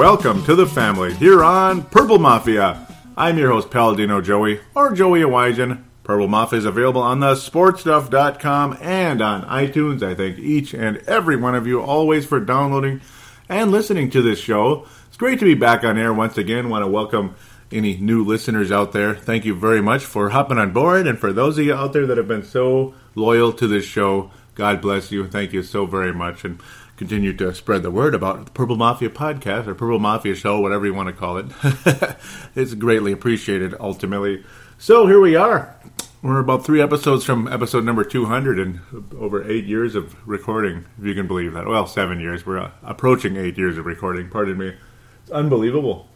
welcome to the family here on Purple Mafia. I'm your host, Paladino Joey, or Joey Awajan. Purple Mafia is available on the sportstuff.com and on iTunes. I thank each and every one of you always for downloading and listening to this show. It's great to be back on air once again. Want to welcome any new listeners out there. Thank you very much for hopping on board. And for those of you out there that have been so loyal to this show, God bless you. Thank you so very much. And continue to spread the word about the Purple Mafia podcast or Purple Mafia show, whatever you want to call it. it's greatly appreciated ultimately. So here we are. We're about three episodes from episode number 200 and over eight years of recording, if you can believe that. Well, seven years. We're uh, approaching eight years of recording, pardon me. It's unbelievable.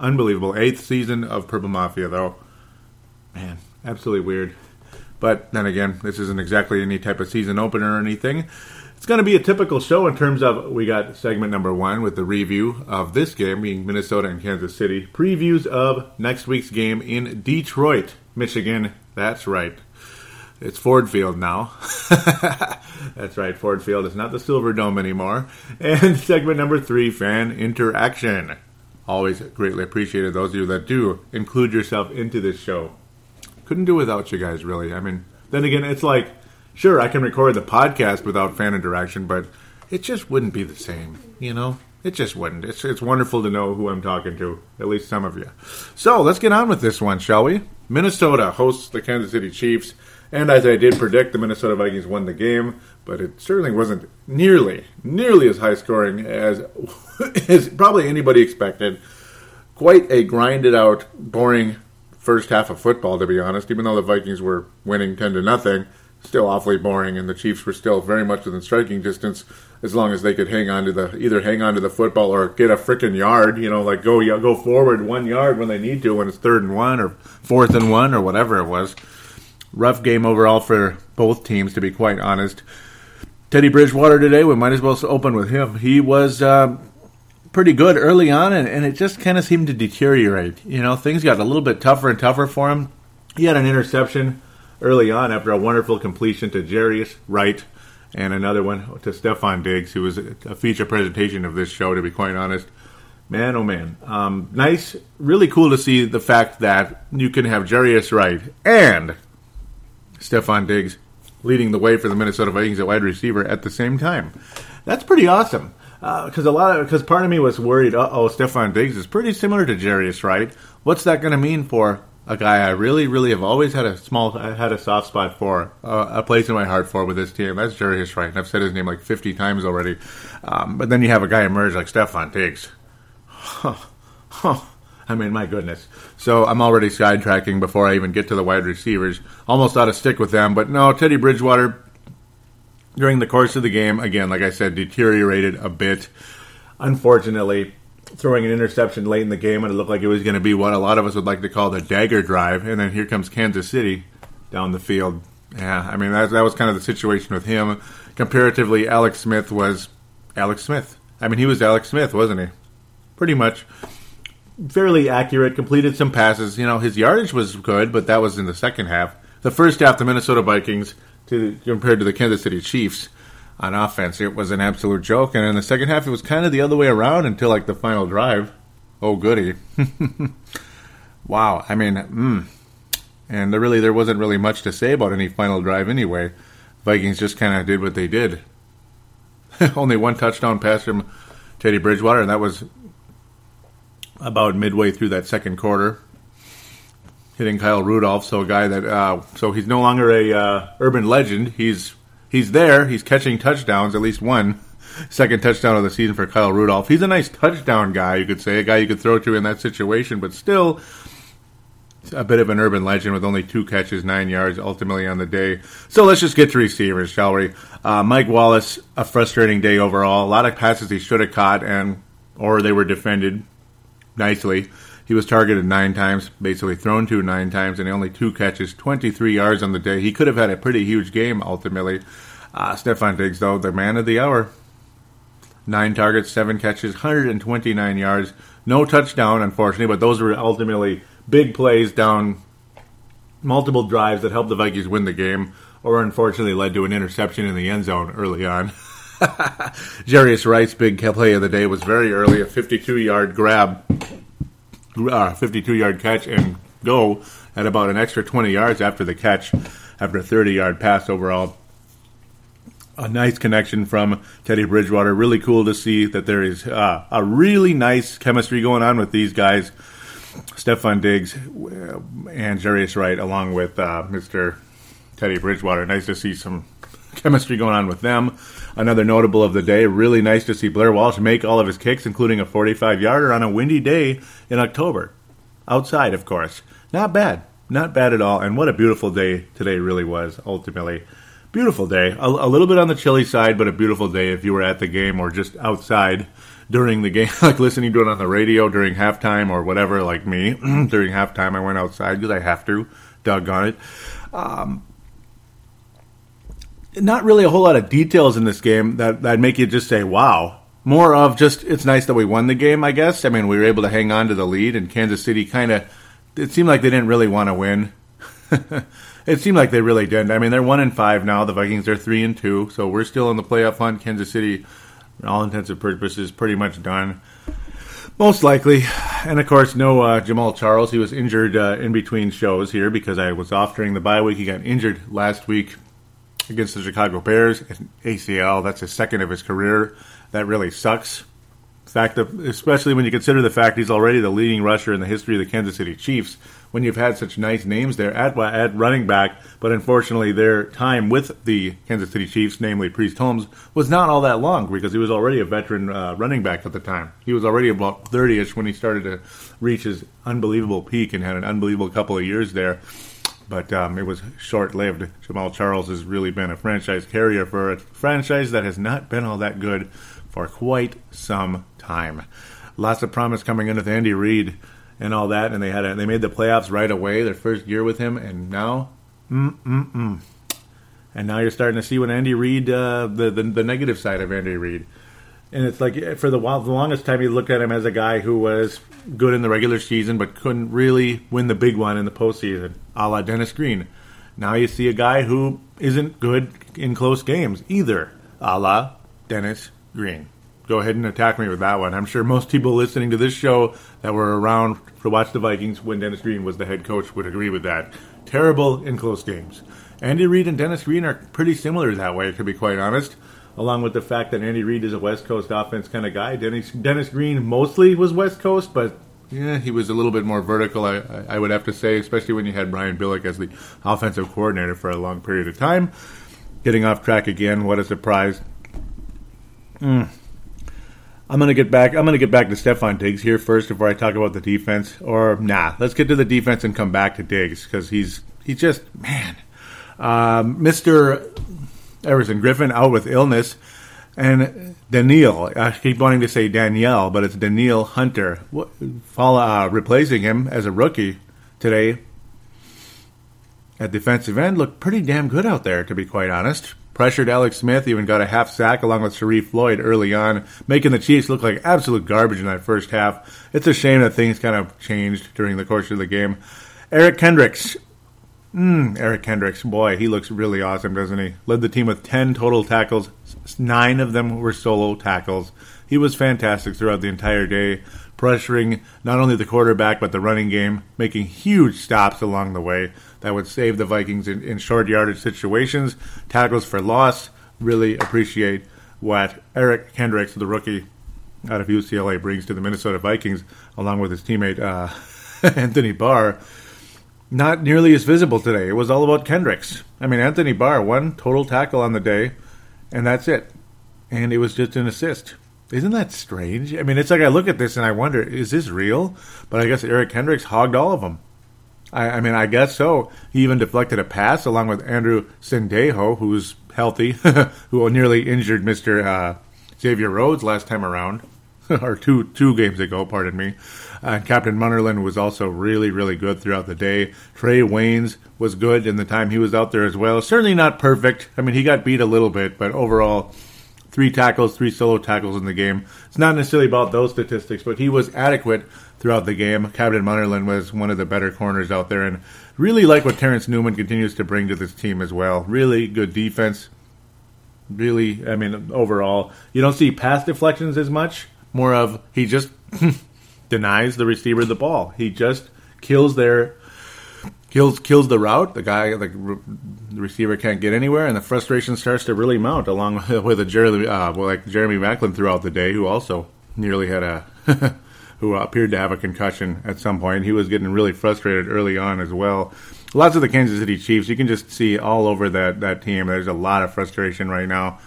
Unbelievable. Eighth season of Purple Mafia, though. Man, absolutely weird. But then again, this isn't exactly any type of season opener or anything. It's going to be a typical show in terms of we got segment number one with the review of this game being Minnesota and Kansas City, previews of next week's game in Detroit, Michigan. That's right. It's Ford Field now. That's right, Ford Field is not the Silver Dome anymore. And segment number three, fan interaction. Always greatly appreciated those of you that do include yourself into this show. Couldn't do without you guys, really. I mean, then again, it's like sure, I can record the podcast without fan interaction, but it just wouldn't be the same, you know? It just wouldn't. It's, it's wonderful to know who I'm talking to, at least some of you. So let's get on with this one, shall we? Minnesota hosts the Kansas City Chiefs, and as I did predict, the Minnesota Vikings won the game, but it certainly wasn't nearly, nearly as high scoring as, as probably anybody expected. Quite a grinded out, boring first half of football, to be honest, even though the Vikings were winning 10 to nothing still awfully boring, and the Chiefs were still very much within striking distance as long as they could hang on to the either hang on to the football or get a freaking yard. You know, like go go forward one yard when they need to when it's third and one or fourth and one or whatever it was. Rough game overall for both teams, to be quite honest. Teddy Bridgewater today, we might as well open with him. He was uh, pretty good early on, and, and it just kind of seemed to deteriorate. You know, things got a little bit tougher and tougher for him. He had an interception early on after a wonderful completion to Jarius Wright and another one to Stefon Diggs, who was a feature presentation of this show, to be quite honest. Man, oh man. Um, nice, really cool to see the fact that you can have Jarius Wright and Stefon Diggs leading the way for the Minnesota Vikings at wide receiver at the same time. That's pretty awesome. Because uh, a lot of because part of me was worried. oh, Stefon Diggs is pretty similar to Jarius Wright. What's that going to mean for a guy I really, really have always had a small, I had a soft spot for, uh, a place in my heart for with this team. That's Wright, and I've said his name like 50 times already. Um, but then you have a guy emerge like Stefon Diggs. Huh. Huh. I mean, my goodness. So I'm already sidetracking before I even get to the wide receivers. Almost out of stick with them, but no, Teddy Bridgewater, during the course of the game, again, like I said, deteriorated a bit. Unfortunately, throwing an interception late in the game, and it looked like it was going to be what a lot of us would like to call the dagger drive. And then here comes Kansas City down the field. Yeah, I mean that that was kind of the situation with him. Comparatively, Alex Smith was Alex Smith. I mean, he was Alex Smith, wasn't he? Pretty much. Fairly accurate, completed some passes. You know, his yardage was good, but that was in the second half. The first half, the Minnesota Vikings, to compared to the Kansas City Chiefs, on offense. It was an absolute joke. And in the second half, it was kind of the other way around until like the final drive. Oh, goody. wow. I mean, mm. And there really, there wasn't really much to say about any final drive anyway. Vikings just kind of did what they did. Only one touchdown pass from Teddy Bridgewater, and that was about midway through that second quarter, hitting Kyle Rudolph. So a guy that, uh, so he's no longer a uh, urban legend. He's he's there. He's catching touchdowns, at least one second touchdown of the season for Kyle Rudolph. He's a nice touchdown guy, you could say, a guy you could throw to in that situation, but still a bit of an urban legend with only two catches, nine yards ultimately on the day. So let's just get to receivers, shall we? Uh, Mike Wallace, a frustrating day overall. A lot of passes he should have caught, and or they were defended nicely. He was targeted nine times, basically thrown to nine times, and only two catches, 23 yards on the day. He could have had a pretty huge game ultimately. Uh, Stefon Diggs, though, the man of the hour. Nine targets, seven catches, 129 yards. No touchdown, unfortunately, but those were ultimately big plays down multiple drives that helped the Vikings win the game, or unfortunately led to an interception in the end zone early on. Jarius Wright's big play of the day was very early, a 52 yard grab, uh, 52 yard catch, and go at about an extra 20 yards after the catch, after a 30 yard pass overall. A nice connection from Teddy Bridgewater. Really cool to see that there is uh, a really nice chemistry going on with these guys. Stefon Diggs and Jarius Wright, along with uh, Mr. Teddy Bridgewater. Nice to see some chemistry going on with them. Another notable of the day, really nice to see Blair Walsh make all of his kicks, including a 45 yarder on a windy day in October. Outside, of course. Not bad. Not bad at all. And what a beautiful day today really was, ultimately. Beautiful day. A, a little bit on the chilly side, but a beautiful day if you were at the game or just outside during the game, like listening to it on the radio during halftime or whatever, like me. during halftime, I went outside because I have to. Doggone it. Um, not really a whole lot of details in this game that that make you just say wow. More of just it's nice that we won the game, I guess. I mean, we were able to hang on to the lead, and Kansas City kind of it seemed like they didn't really want to win. it seemed like they really didn't. I mean, they're one and five now. The Vikings are three and two, so we're still in the playoff hunt. Kansas City, all intents and purposes, pretty much done. Most likely, and of course, no uh, Jamaal Charles. He was injured uh, in between shows here because I was off during the bye week. He got injured last week against the Chicago Bears. And ACL, that's his second of his career. That really sucks. Fact, of, especially when you consider the fact he's already the leading rusher in the history of the Kansas City Chiefs. When you've had such nice names there at at running back, but unfortunately their time with the Kansas City Chiefs, namely Priest Holmes, was not all that long because he was already a veteran uh, running back at the time. He was already about 30ish when he started to reach his unbelievable peak and had an unbelievable couple of years there but um, it was short lived. Jamaal Charles has really been a franchise carrier for a franchise that has not been all that good for quite some time. Lots of promise coming in with Andy Reid and all that, and they had a, they made the playoffs right away, their first year with him, and now, mm mm. And now you're starting to see what Andy Reid, uh, the, the the negative side of Andy Reid and it's like for the, the longest time you looked at him as a guy who was good in the regular season but couldn't really win the big one in the postseason, a la Dennis Green. Now you see a guy who isn't good in close games either, a la Dennis Green. Go ahead and attack me with that one. I'm sure most people listening to this show that were around to watch the Vikings when Dennis Green was the head coach would agree with that. Terrible in close games. Andy Reid and Dennis Green are pretty similar that way, to be quite honest along with the fact that Andy Reid is a West Coast offense kind of guy. Dennis, Dennis Green mostly was West Coast, but yeah, he was a little bit more vertical, I, I would have to say, especially when you had Brian Billick as the offensive coordinator for a long period of time. Getting off track again, what a surprise. Mm. I'm gonna get back. I'm gonna get back to Stefon Diggs here first before I talk about the defense. Or nah, let's get to the defense and come back to Diggs because he's he's just man, um, Mister Everson Griffen out with illness. And Danielle, I keep wanting to say Danielle, but it's Danielle Hunter, uh, replacing him as a rookie today at defensive end. Looked pretty damn good out there, to be quite honest. Pressured Alex Smith, even got a half sack along with Sharrif Floyd early on, making the Chiefs look like absolute garbage in that first half. It's a shame that things kind of changed during the course of the game. Eric Kendricks Mm, Eric Kendricks, boy, he looks really awesome, doesn't he? Led the team with 10 total tackles. Nine of them were solo tackles. He was fantastic throughout the entire day, pressuring not only the quarterback but the running game, making huge stops along the way that would save the Vikings in, in short yardage situations. Tackles for loss. Really appreciate what Eric Kendricks, the rookie out of UCLA, brings to the Minnesota Vikings, along with his teammate uh, Anthony Barr not nearly as visible today. It was all about Kendricks. I mean, Anthony Barr, one total tackle on the day, and that's it. And it was just an assist. Isn't that strange? I mean, it's like I look at this and I wonder, is this real? But I guess Eric Hendricks hogged all of them. I, I mean, I guess so. He even deflected a pass along with Andrew Sendejo, who's healthy, who nearly injured Mr. Uh, Xavier Rhodes last time around, or two two games ago, pardon me. Uh, Captain Munnerlyn was also really, really good throughout the day. Trae Waynes was good in the time he was out there as well. Certainly not perfect. I mean, he got beat a little bit, but overall, three tackles, three solo tackles in the game. It's not necessarily about those statistics, but he was adequate throughout the game. Captain Munnerlyn was one of the better corners out there, and really like what Terrence Newman continues to bring to this team as well. Really good defense. Really, I mean, overall, you don't see pass deflections as much. More of he just denies the receiver the ball. He just kills their kills kills the route. The guy, the, the receiver can't get anywhere, and the frustration starts to really mount. Along with a Jeremy, uh, like Jeremy Maclin throughout the day, who also nearly had a who appeared to have a concussion at some point. He was getting really frustrated early on as well. Lots of the Kansas City Chiefs, you can just see all over that that team. There's a lot of frustration right now,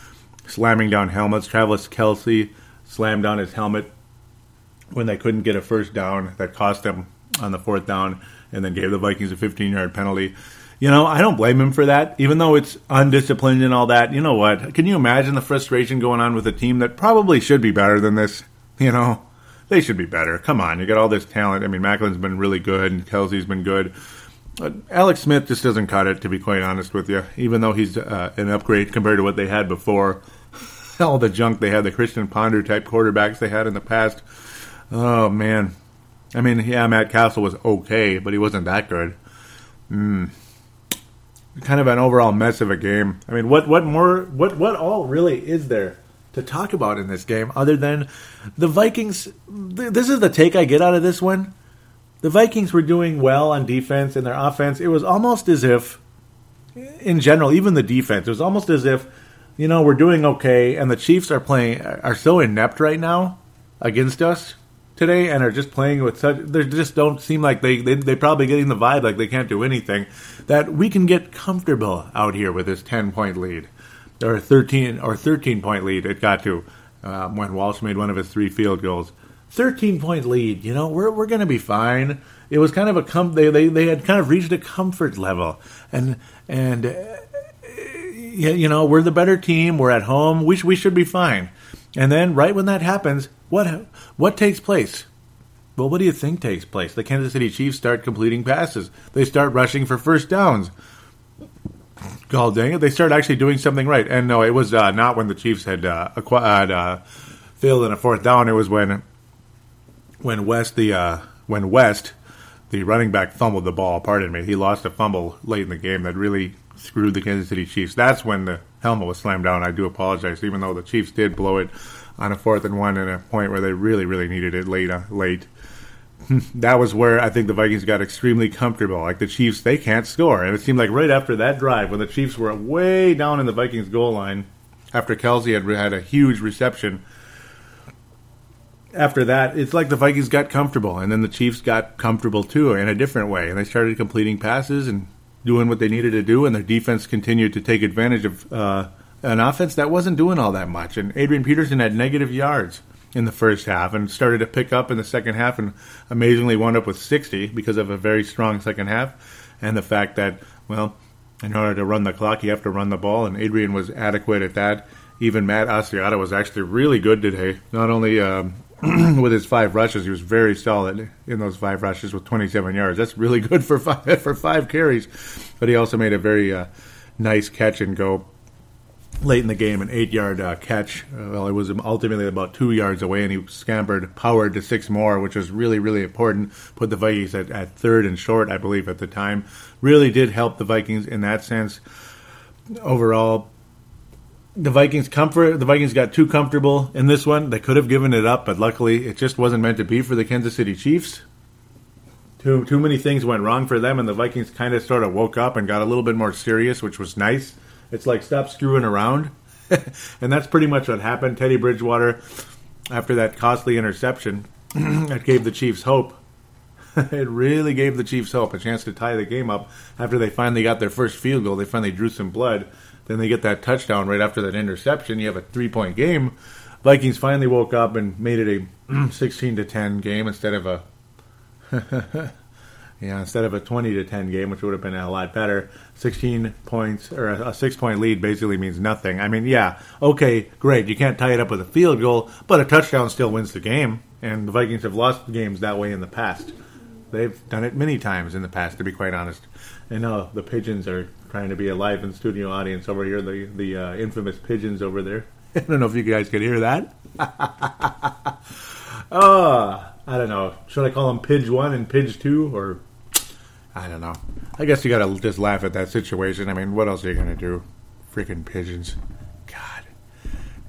slamming down helmets. Travis Kelce slammed down his helmet when they couldn't get a first down that cost them on the fourth down and then gave the Vikings a 15 yard penalty. You know, I don't blame him for that, even though it's undisciplined and all that. You know what? Can you imagine the frustration going on with a team that probably should be better than this? You know, they should be better. Come on, you got all this talent. I mean, Maclin's been really good, and Kelce's been good. Uh, Alex Smith just doesn't cut it, to be quite honest with you. Even though he's uh, an upgrade compared to what they had before, all the junk they had, the Christian Ponder type quarterbacks they had in the past. Oh man, I mean, yeah, Matt Cassel was okay, but he wasn't that good. Mm. Kind of an overall mess of a game. I mean, what what more? What what all really is there to talk about in this game other than the Vikings? Th- this is the take I get out of this one. The Vikings were doing well on defense and their offense. It was almost as if, in general, even the defense, it was almost as if, you know, we're doing okay, and the Chiefs are playing are so inept right now against us today and are just playing with such they just don't seem like they, they they probably getting the vibe like they can't do anything that we can get comfortable out here with this 10 point lead. Or 13 or 13 point lead. It got to uh, when Walsh made one of his three field goals. 13 point lead you know we're we're going to be fine. It was kind of a com- they, they they had kind of reached a comfort level. And and uh, you know we're the better team. We're at home. We, sh- we should be fine. And then right when that happens what what takes place? Well, what do you think takes place? The Kansas City Chiefs start completing passes. They start rushing for first downs. God dang it! They start actually doing something right. And no, it was uh, not when the Chiefs had, uh, had uh, failed in a fourth down. It was when when West the uh, when West the running back fumbled the ball. Pardon me. He lost a fumble late in the game that really screwed the Kansas City Chiefs. That's when the helmet was slammed down. I do apologize, even though the Chiefs did blow it on a fourth and one and a point where they really, really needed it late. Uh, late. that was where I think the Vikings got extremely comfortable. Like the Chiefs, they can't score, and it seemed like right after that drive, when the Chiefs were way down in the Vikings goal line, after Kelce had had a huge reception. After that, it's like the Vikings got comfortable, and then the Chiefs got comfortable too in a different way, and they started completing passes and doing what they needed to do, and their defense continued to take advantage of. Uh, an offense that wasn't doing all that much. And Adrian Peterson had negative yards in the first half and started to pick up in the second half and amazingly wound up with 60 because of a very strong second half and the fact that, well, in order to run the clock, you have to run the ball, and Adrian was adequate at that. Even Matt Asiata was actually really good today. Not only um, with his five rushes, he was very solid in those five rushes with 27 yards. That's really good for five for five carries. But he also made a very uh, nice catch and go late in the game, an eight-yard uh, catch. Uh, well, it was ultimately about two yards away, and he scampered, powered to six more, which was really, really important. Put the Vikings at, at third and short, I believe, at the time. Really did help the Vikings in that sense. Overall, the Vikings comfort. The Vikings got too comfortable in this one. They could have given it up, but luckily, it just wasn't meant to be for the Kansas City Chiefs. Too too many things went wrong for them, and the Vikings kind of sort of woke up and got a little bit more serious, which was nice it's like stop screwing around. and that's pretty much what happened. Teddy Bridgewater, after that costly interception, that gave the Chiefs hope. it really gave the Chiefs hope, a chance to tie the game up after they finally got their first field goal. They finally drew some blood. Then they get that touchdown right after that interception. You have a three point game. Vikings finally woke up and made it a 16 to 10 game instead of a Yeah, instead of a 20 to 10 game, which would have been a lot better, 16 points or a, six point lead basically means nothing. I mean, yeah, okay, great. You can't tie it up with a field goal, but a touchdown still wins the game. And the Vikings have lost games that way in the past. They've done it many times in the past, to be quite honest. And now the pigeons are trying to be a live in studio audience over here, the, the uh, infamous pigeons over there. I don't know if you guys could hear that. oh, I don't know. Should I call them Pidge 1 and Pidge 2 or I don't know. I guess you gotta just laugh at that situation. I mean, what else are you gonna do? Freaking pigeons. God.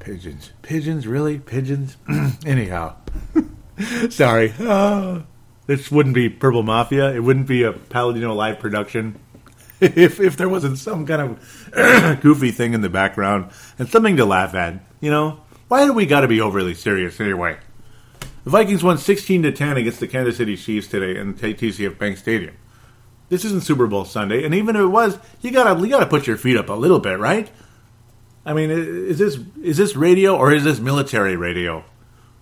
pigeons. Pigeons, really? Pigeons? Anyhow. Sorry. Uh, this wouldn't be Purple Mafia. It wouldn't be a Paladino live production if if there wasn't some kind of goofy thing in the background and something to laugh at. You know, why do we got to be overly serious anyway? The Vikings won 16 to 10 against the Kansas City Chiefs today in TCF Bank Stadium. This isn't Super Bowl Sunday, and even if it was, you gotta you gotta put your feet up a little bit, right? I mean, is this is this radio or is this military radio?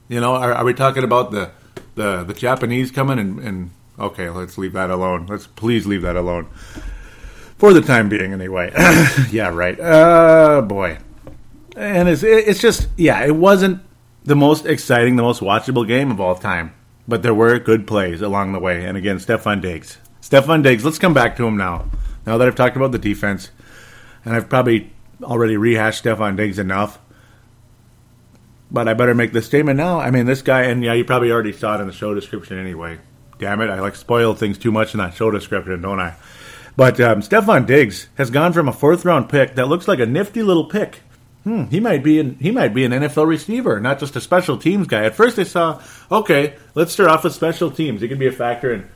You know, are, are we talking about the the the Japanese coming and, and okay, let's leave that alone. Let's please leave that alone for the time being, anyway. yeah, right. Uh, boy, and it's it's just yeah, it wasn't the most exciting, the most watchable game of all time, but there were good plays along the way. And again, Stefon Diggs, Stefon Diggs. Let's come back to him now. Now that I've talked about the defense, and I've probably already rehashed Stefon Diggs enough. But I better make this statement now. I mean, this guy, and yeah, you probably already saw it in the show description anyway. Damn it, I like spoil things too much in that show description, don't I? But um, Stefon Diggs has gone from a fourth round pick that looks like a nifty little pick. Hmm, he might be an, he might be an NFL receiver, not just a special teams guy. At first, I saw, okay, let's start off with special teams. He could be a factor, and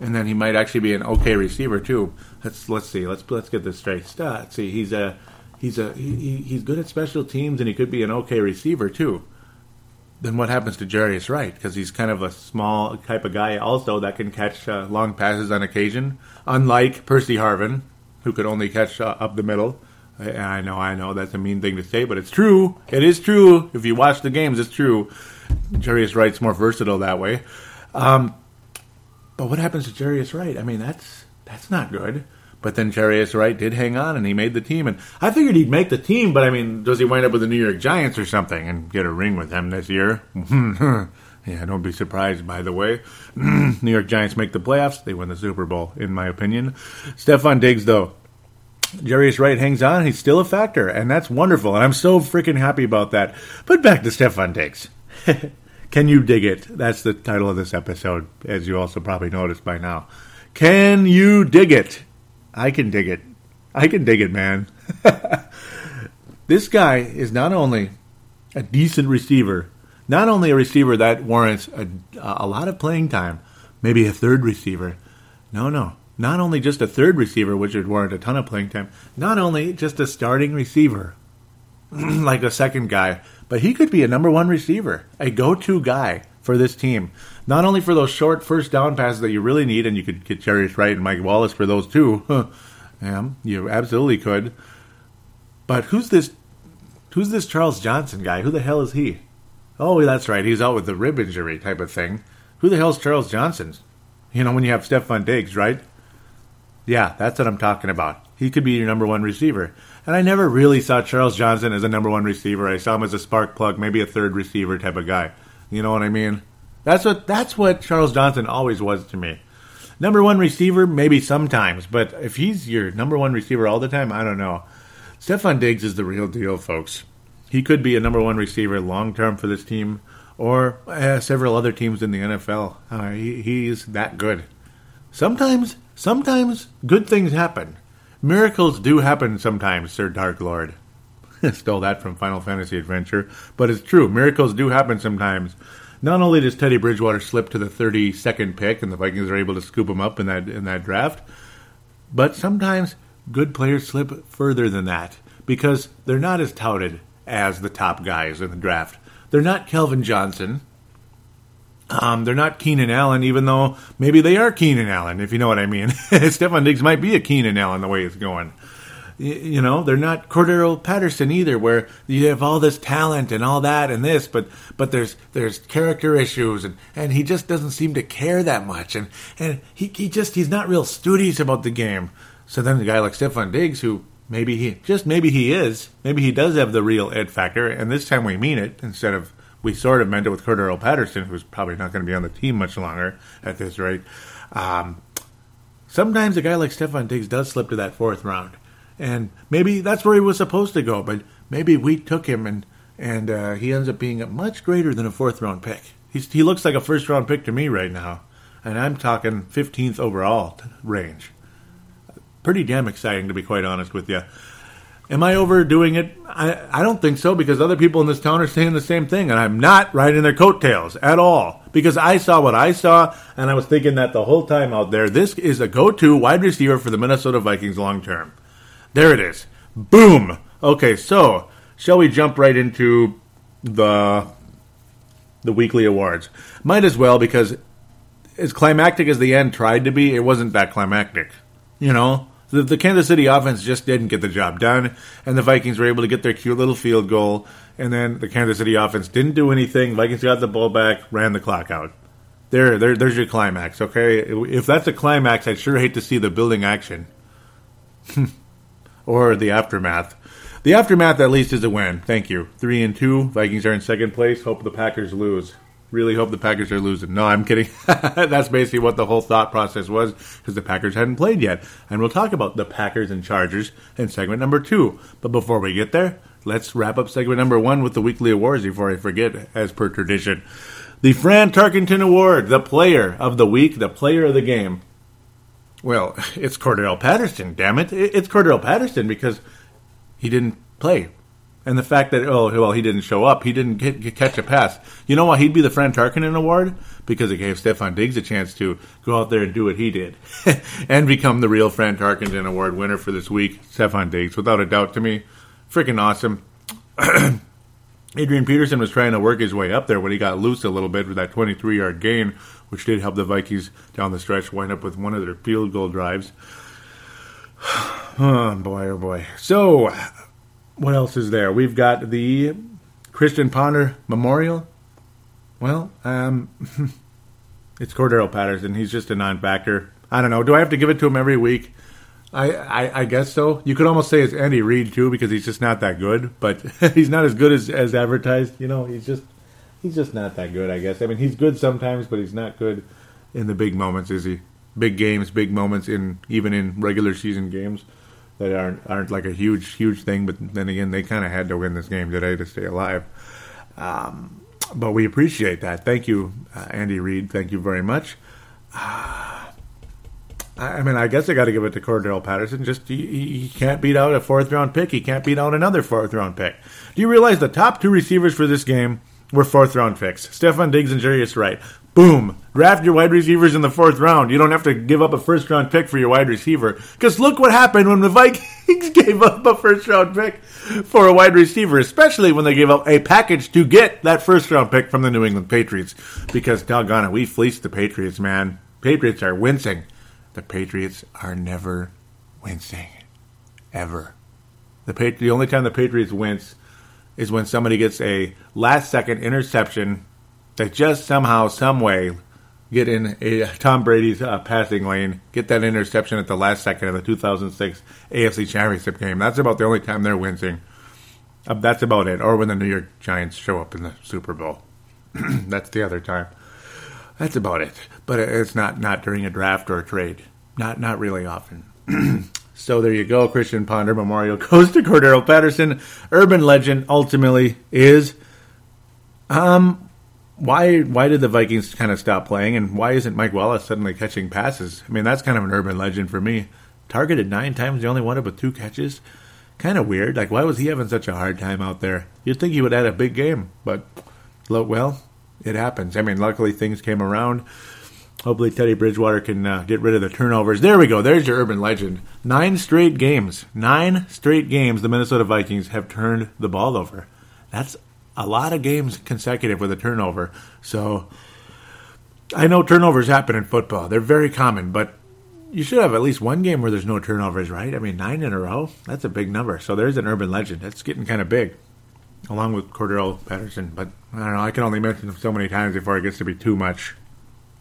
and then he might actually be an okay receiver too. Let's let's see. Let's let's get this straight. Let's see. He's a he's a he, he's good at special teams and he could be an okay receiver too. Then what happens to Jarius Wright? Because he's kind of a small type of guy also that can catch uh, long passes on occasion, unlike Percy Harvin, who could only catch uh, up the middle. I, I, know, I know, that's a mean thing to say, but it's true. It is true. If you watch the games, it's true. Jarius Wright's more versatile that way. Um, but what happens to Jarius Wright? I mean, that's that's not good. But then Jarius Wright did hang on and he made the team. And I figured he'd make the team, but I mean, does he wind up with the New York Giants or something and get a ring with them this year? yeah, don't be surprised, by the way. New York Giants make the playoffs. They win the Super Bowl, in my opinion. Stefon Diggs, though. Jarius Wright hangs on. He's still a factor, and that's wonderful. And I'm so freaking happy about that. But back to Stefon Diggs. Can you dig it? That's the title of this episode, as you also probably noticed by now. Can you dig it? I can dig it. I can dig it, man. this guy is not only a decent receiver, not only a receiver that warrants a, a lot of playing time, maybe a third receiver. No, no. Not only just a third receiver, which would warrant a ton of playing time, not only just a starting receiver, like a second guy, but he could be a number one receiver, a go to guy for this team. Not only for those short first down passes that you really need, and you could get Jarius Wright and Mike Wallace for those too. yeah, you absolutely could. But who's this? Who's this Charles Johnson guy? Who the hell is he? Oh, that's right. He's out with the rib injury type of thing. Who the hell's Charles Johnson? You know when you have Stefon Diggs, right? Yeah, that's what I'm talking about. He could be your number one receiver. And I never really saw Charles Johnson as a number one receiver. I saw him as a spark plug, maybe a third receiver type of guy. You know what I mean? That's what that's what Charles Johnson always was to me. Number one receiver, maybe sometimes, but if he's your number one receiver all the time, I don't know. Stefon Diggs is the real deal, folks. He could be a number one receiver long term for this team or uh, several other teams in the NFL. Uh, he, he's that good. Sometimes, sometimes good things happen. Miracles do happen sometimes, Sir Dark Lord. Stole that from Final Fantasy Adventure, but it's true. Miracles do happen sometimes. Not only does Teddy Bridgewater slip to the 32nd pick, and the Vikings are able to scoop him up in that in that draft, but sometimes good players slip further than that because they're not as touted as the top guys in the draft. They're not Calvin Johnson. Um, they're not Keenan Allen, even though maybe they are Keenan Allen, if you know what I mean. Stefon Diggs might be a Keenan Allen the way it's going you know they're not Cordarrelle Patterson either, where you have all this talent and all that and this, but but there's there's character issues and and he just doesn't seem to care that much and and he he just he's not real studious about the game. So then a guy like Stefon Diggs, who maybe he just maybe he is, maybe he does have the real ed factor, and this time we mean it instead of we sort of meant it with Cordarrelle Patterson, who's probably not going to be on the team much longer at this rate. Um, sometimes a guy like Stefon Diggs does slip to that fourth round and maybe that's where he was supposed to go. But maybe we took him, and and uh, he ends up being much greater than a fourth round pick. He's, he looks like a first round pick to me right now, and I'm talking 15th overall range. Pretty damn exciting, to be quite honest with you. Am I overdoing it? I, I don't think so because other people in this town are saying the same thing, and I'm not riding their coattails at all because I saw what I saw, and I was thinking that the whole time out there. This is a go to wide receiver for the Minnesota Vikings long term. There it is. Boom. Okay, so shall we jump right into the the weekly awards? Might as well because as climactic as the end tried to be, it wasn't that climactic. You know, the, the, Kansas City offense just didn't get the job done, and the Vikings were able to get their cute little field goal, and then the Kansas City offense didn't do anything. Vikings got the ball back, ran the clock out. There, there, there's your climax. Okay, if that's a climax, I'd sure hate to see the building action or the aftermath. The aftermath, at least, is a win. Thank you. Three and two. Vikings are in second place. Hope the Packers lose really hope the Packers are losing. No, I'm kidding. That's basically what the whole thought process was because the Packers hadn't played yet. And we'll talk about the Packers and Chargers in segment number two. But before we get there, let's wrap up segment number one with the weekly awards before I forget, as per tradition. The Fran Tarkenton Award, the player of the week, the player of the game. Well, it's Cordarrelle Patterson, damn it. It's Cordarrelle Patterson because he didn't play and the fact that oh well he didn't show up, he didn't get, get, catch a pass. You know why he'd be the Fran Tarkenton Award? Because it gave Stefon Diggs a chance to go out there and do what he did, and become the real Fran Tarkenton Award winner for this week. Stefon Diggs, without a doubt, to me, freaking awesome. Adrian Peterson was trying to work his way up there when he got loose a little bit with that 23 yard gain, which did help the Vikings down the stretch wind up with one of their field goal drives. oh boy, oh boy. So what else is there? We've got the Christian Ponder Memorial. Well, um, it's Cordarrelle Patterson. He's just a non-factor. I don't know. Do I have to give it to him every week? I, I, I guess so. You could almost say it's Andy Reid too, because he's just not that good. But he's not as good as, as advertised. You know, he's just he's just not that good. I guess. I mean, he's good sometimes, but he's not good in the big moments. Is he? Big games, big moments in even in regular season games that aren't aren't like a huge huge thing. But then again, they kind of had to win this game today to stay alive. Um, but we appreciate that. Thank you, uh, Andy Reid. Thank you very much. Uh, I mean, I guess I got to give it to Cordarrelle Patterson. Just he, he, can't beat out a fourth round pick. He can't beat out another fourth round pick. Do you realize the top two receivers for this game were fourth round picks? Stefon Diggs and Jarius Wright. Boom. Draft your wide receivers in the fourth round. You don't have to give up a first round pick for your wide receiver. Because look what happened when the Vikings gave up a first round pick for a wide receiver, especially when they gave up a package to get that first round pick from the New England Patriots. Because doggone it, we fleeced the Patriots, man. Patriots are wincing. The Patriots are never wincing. Ever. The, Patri- the only time the Patriots wince is when somebody gets a last second interception that just somehow, some way, get in a Tom Brady's uh, passing lane, get that interception at the last second of the 2006 AFC Championship game. That's about the only time they're winning. Uh, that's about it. Or when the New York Giants show up in the Super Bowl. that's the other time. That's about it. But it's not not during a draft or a trade. Not not really often. so there you go. Christian Ponder Memorial goes to Cordarrelle Patterson. Urban legend ultimately is um why why did the Vikings kind of stop playing, and why isn't Mike Wallace suddenly catching passes? I mean, that's kind of an urban legend for me. Targeted nine times, he only won it with two catches. Kind of weird. Like, why was he having such a hard time out there? You'd think he would have had a big game, but well, it happens. I mean, luckily things came around. Hopefully, Teddy Bridgewater can uh, get rid of the turnovers. There we go. There's your urban legend. Nine straight games. Nine straight games. The Minnesota Vikings have turned the ball over. That's a lot of games consecutive with a turnover. So I know turnovers happen in football. They're very common, but you should have at least one game where there's no turnovers, right? I mean, nine in a row, that's a big number. So there's an urban legend. That's getting kind of big, along with Cordarrelle Patterson. But I don't know, I can only mention them so many times before it gets to be too much.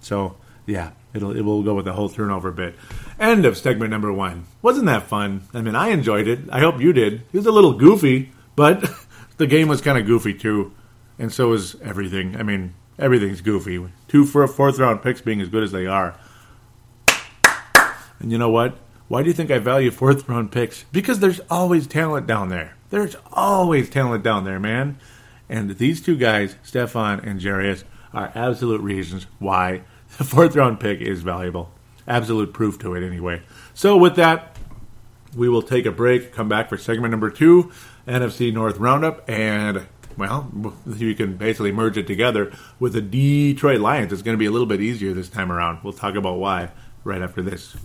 So, yeah, it'll it will go with the whole turnover bit. End of segment number one. Wasn't that fun? I mean, I enjoyed it. I hope you did. It was a little goofy, but the game was kind of goofy too, and so is everything. I mean, everything's goofy. Two for fourth round picks being as good as they are. And you know what? Why do you think I value fourth round picks? Because there's always talent down there. There's always talent down there, man. And these two guys, Stefon and Jarius, are absolute reasons why the fourth round pick is valuable. Absolute proof to it, anyway. So, with that, We will take a break, come back for segment number two, NFC North Roundup, and well, you can basically merge it together with the Detroit Lions. It's going to be a little bit easier this time around. We'll talk about why right after this.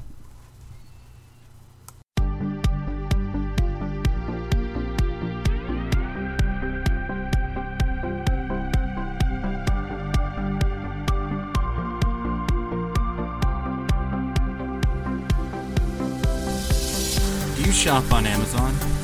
Do you shop on Amazon?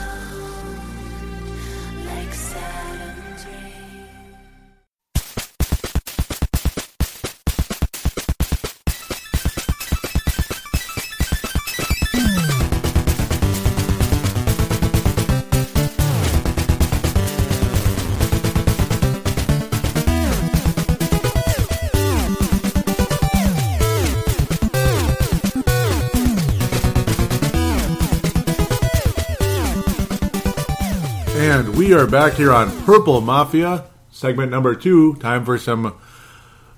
Are back here on Purple Mafia, segment number two. Time for some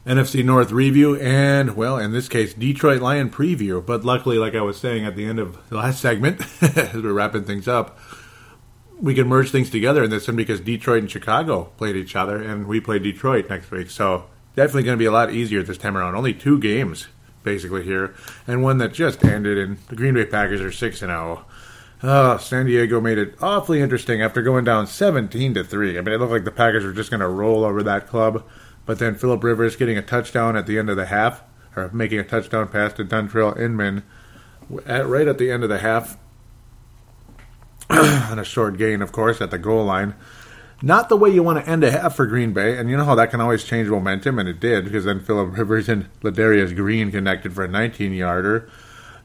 NFC North review and, well, in this case, Detroit Lion preview. But luckily, like I was saying at the end of the last segment, as we're wrapping things up, we can merge things together in this one because Detroit and Chicago played each other, and we play Detroit next week. So definitely going to be a lot easier this time around. Only two games basically here, and one that just ended. And the Green Bay Packers are six and zero. Oh. San Diego made it awfully interesting after going down 17 to 3. I mean, it looked like the Packers were just going to roll over that club, but then Philip Rivers getting a touchdown at the end of the half, or making a touchdown pass to Dontrelle Inman at, right at the end of the half, on a short gain, of course, at the goal line. Not the way you want to end a half for Green Bay, and you know how that can always change momentum, and it did, because then Philip Rivers and Ladarius Green connected for a 19 yarder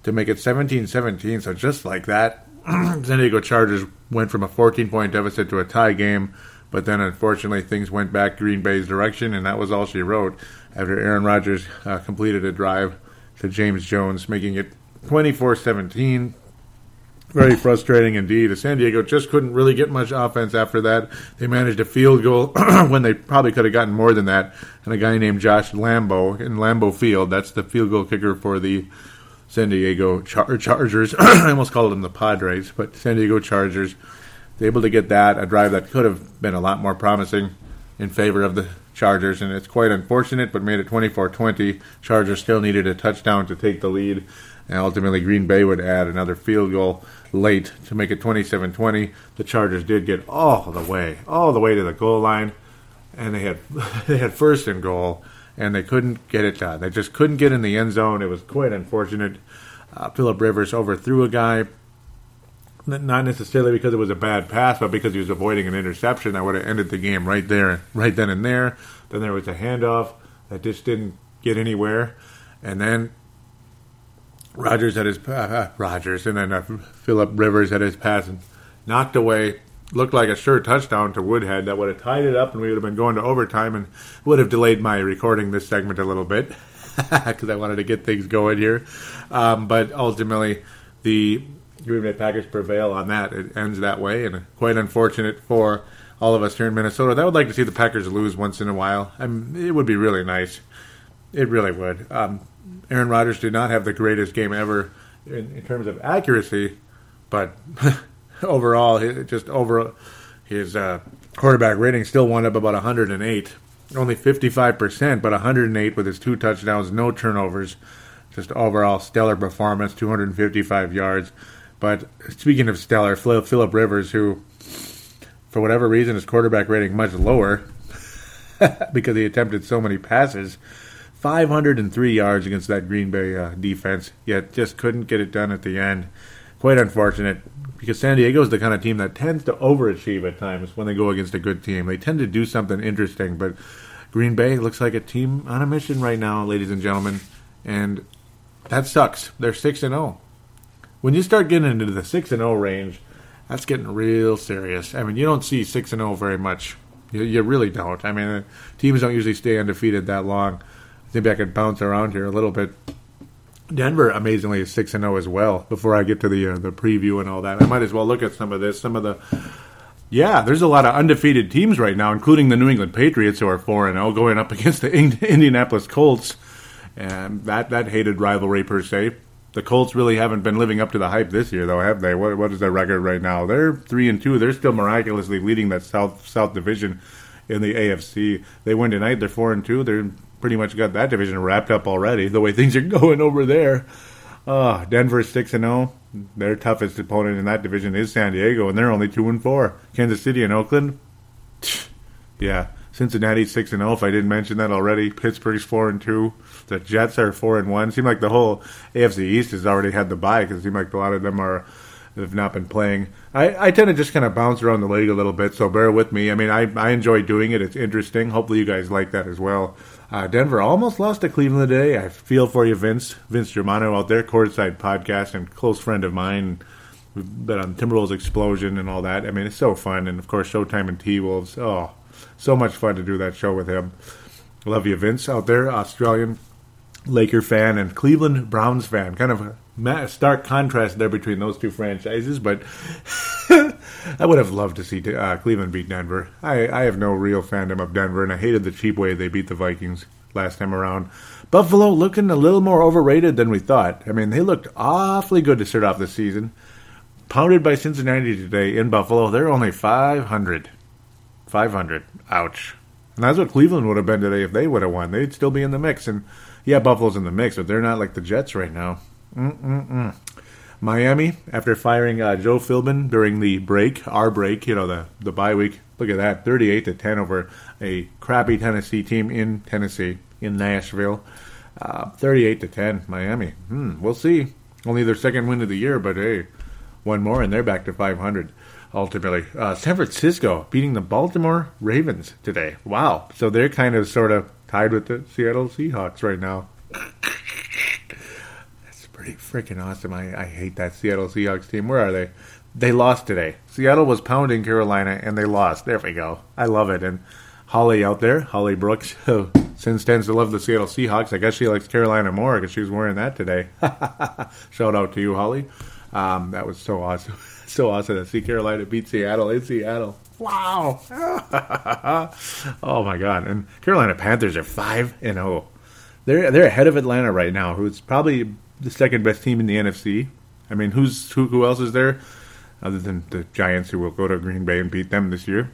to make it 17 17. So just like that, San Diego Chargers went from a 14 point deficit to a tie game, but then unfortunately things went back Green Bay's direction, and that was all she wrote after Aaron Rodgers uh, completed a drive to James Jones, making it 24 17. Very frustrating indeed. San Diego just couldn't really get much offense after that. They managed a field goal when they probably could have gotten more than that. And a guy named Josh Lambo in Lambeau Field, that's the field goal kicker for the San Diego Char- Chargers. I almost called them the Padres, but San Diego Chargers. Able to get that a drive that could have been a lot more promising in favor of the Chargers, and it's quite unfortunate, but made it 24-20. Chargers still needed a touchdown to take the lead, and ultimately Green Bay would add another field goal late to make it 27-20. The Chargers did get all the way, all the way to the goal line, and they had they had first and goal and they couldn't get it done. They just couldn't get in the end zone. It was quite unfortunate. Uh, Philip Rivers overthrew a guy, not necessarily because it was a bad pass, but because he was avoiding an interception that would have ended the game right there, right then and there. Then there was a handoff that just didn't get anywhere, and then Rodgers had his uh, Rodgers, and then uh, Philip Rivers had his pass knocked away looked like a sure touchdown to Woodhead that would have tied it up and we would have been going to overtime and would have delayed my recording this segment a little bit because I wanted to get things going here. Um, but ultimately, the Green Bay Packers prevail on that. It ends that way, and quite unfortunate for all of us here in Minnesota. That would like to see the Packers lose once in a while. I mean, it would be really nice. It really would. Um, Aaron Rodgers did not have the greatest game ever in, in terms of accuracy, but overall, just over his uh, quarterback rating still wound up about 108. Only 55%, but 108 with his two touchdowns, no turnovers. Just overall stellar performance, 255 yards. But speaking of stellar, Philip Rivers, who, for whatever reason, his quarterback rating much lower because he attempted so many passes. 503 yards against that Green Bay uh, defense, yet just couldn't get it done at the end. Quite unfortunate because San Diego is the kind of team that tends to overachieve at times when they go against a good team. They tend to do something interesting, but Green Bay looks like a team on a mission right now, ladies and gentlemen, and that sucks. They're six and zero. Oh. when you start getting into the six and zero range, that's getting real serious. I mean, you don't see six and zero very much. You, you really don't. I mean, teams don't usually stay undefeated that long. Maybe I could bounce around here a little bit. Denver, amazingly, is six and zero as well. Before I get to the uh, the preview and all that, I might as well look at some of this. Some of the yeah, there's a lot of undefeated teams right now, including the New England Patriots, who are four and zero, going up against the Indianapolis Colts, and that that hated rivalry per se. The Colts really haven't been living up to the hype this year, though, have they? What what is their record right now? They're three and two. They're still miraculously leading that South South Division in the AFC. They win tonight. They're four and two. They're pretty much got that division wrapped up already. The way things are going over there. Uh, Denver six and zero. Their toughest opponent in that division is San Diego, and they're only two and four. Kansas City and Oakland. Yeah, Cincinnati six and zero. If I didn't mention that already, Pittsburgh's four and two. The Jets are four and one. Seem like the whole AFC East has already had the bye because it seems like a lot of them are have not been playing. I, I tend to just kind of bounce around the league a little bit, so bear with me. I mean, I, I enjoy doing it. It's interesting. Hopefully, you guys like that as well. Uh, Denver almost lost to Cleveland today. I feel for you, Vince. Vince Germano out there, Courtside Podcast, and close friend of mine. We've been on Timberwolves Explosion and all that. I mean, it's so fun. And of course, Showtime and T Wolves. Oh, so much fun to do that show with him. Love you, Vince, out there, Australian Laker fan and Cleveland Browns fan. Kind of stark contrast there between those two franchises, but I would have loved to see uh, Cleveland beat Denver. I, I have no real fandom of Denver, and I hated the cheap way they beat the Vikings last time around. Buffalo looking a little more overrated than we thought. I mean, they looked awfully good to start off the season. Pounded by Cincinnati today in Buffalo. They're only 500. 500. Ouch. And that's what Cleveland would have been today if they would have won. They'd still be in the mix. And yeah, Buffalo's in the mix, but they're not like the Jets right now. Mm-mm-mm. Miami, after firing uh, Joe Philbin during the break, our break, you know, the, the bye week, look at that, 38 to 10 over a crappy Tennessee team in Tennessee, in Nashville. Uh, 38 to 10, Miami. Hmm, we'll see. Only their second win of the year, but hey, one more and they're back to 500 ultimately. Uh, San Francisco beating the Baltimore Ravens today. Wow. So they're kind of sort of tied with the Seattle Seahawks right now pretty freaking awesome. I, I hate that Seattle Seahawks team. Where are they? They lost today. Seattle was pounding Carolina, and they lost. There we go. I love it. And Holly out there, Holly Brooks, who since tends to love the Seattle Seahawks. I guess she likes Carolina more because she was wearing that today. Shout out to you, Holly. Um, that was so awesome. so awesome to see Carolina beat Seattle in Seattle. Wow. oh my god. And Carolina Panthers are 5 and 0. They're they're ahead of Atlanta right now, who's probably the second best team in the NFC. I mean, who's who? Who else is there other than the Giants, who will go to Green Bay and beat them this year?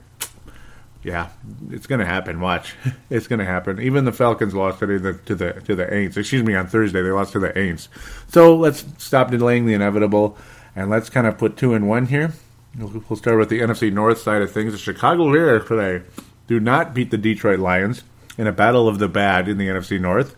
Yeah, it's going to happen. Watch, it's going to happen. Even the Falcons lost today to the to the to the Aints. Excuse me, on Thursday they lost to the Aints. So let's stop delaying the inevitable, and let's kind of put two in one here. We'll start with the NFC North side of things. The Chicago Bears today do not beat the Detroit Lions in a battle of the bad in the NFC North.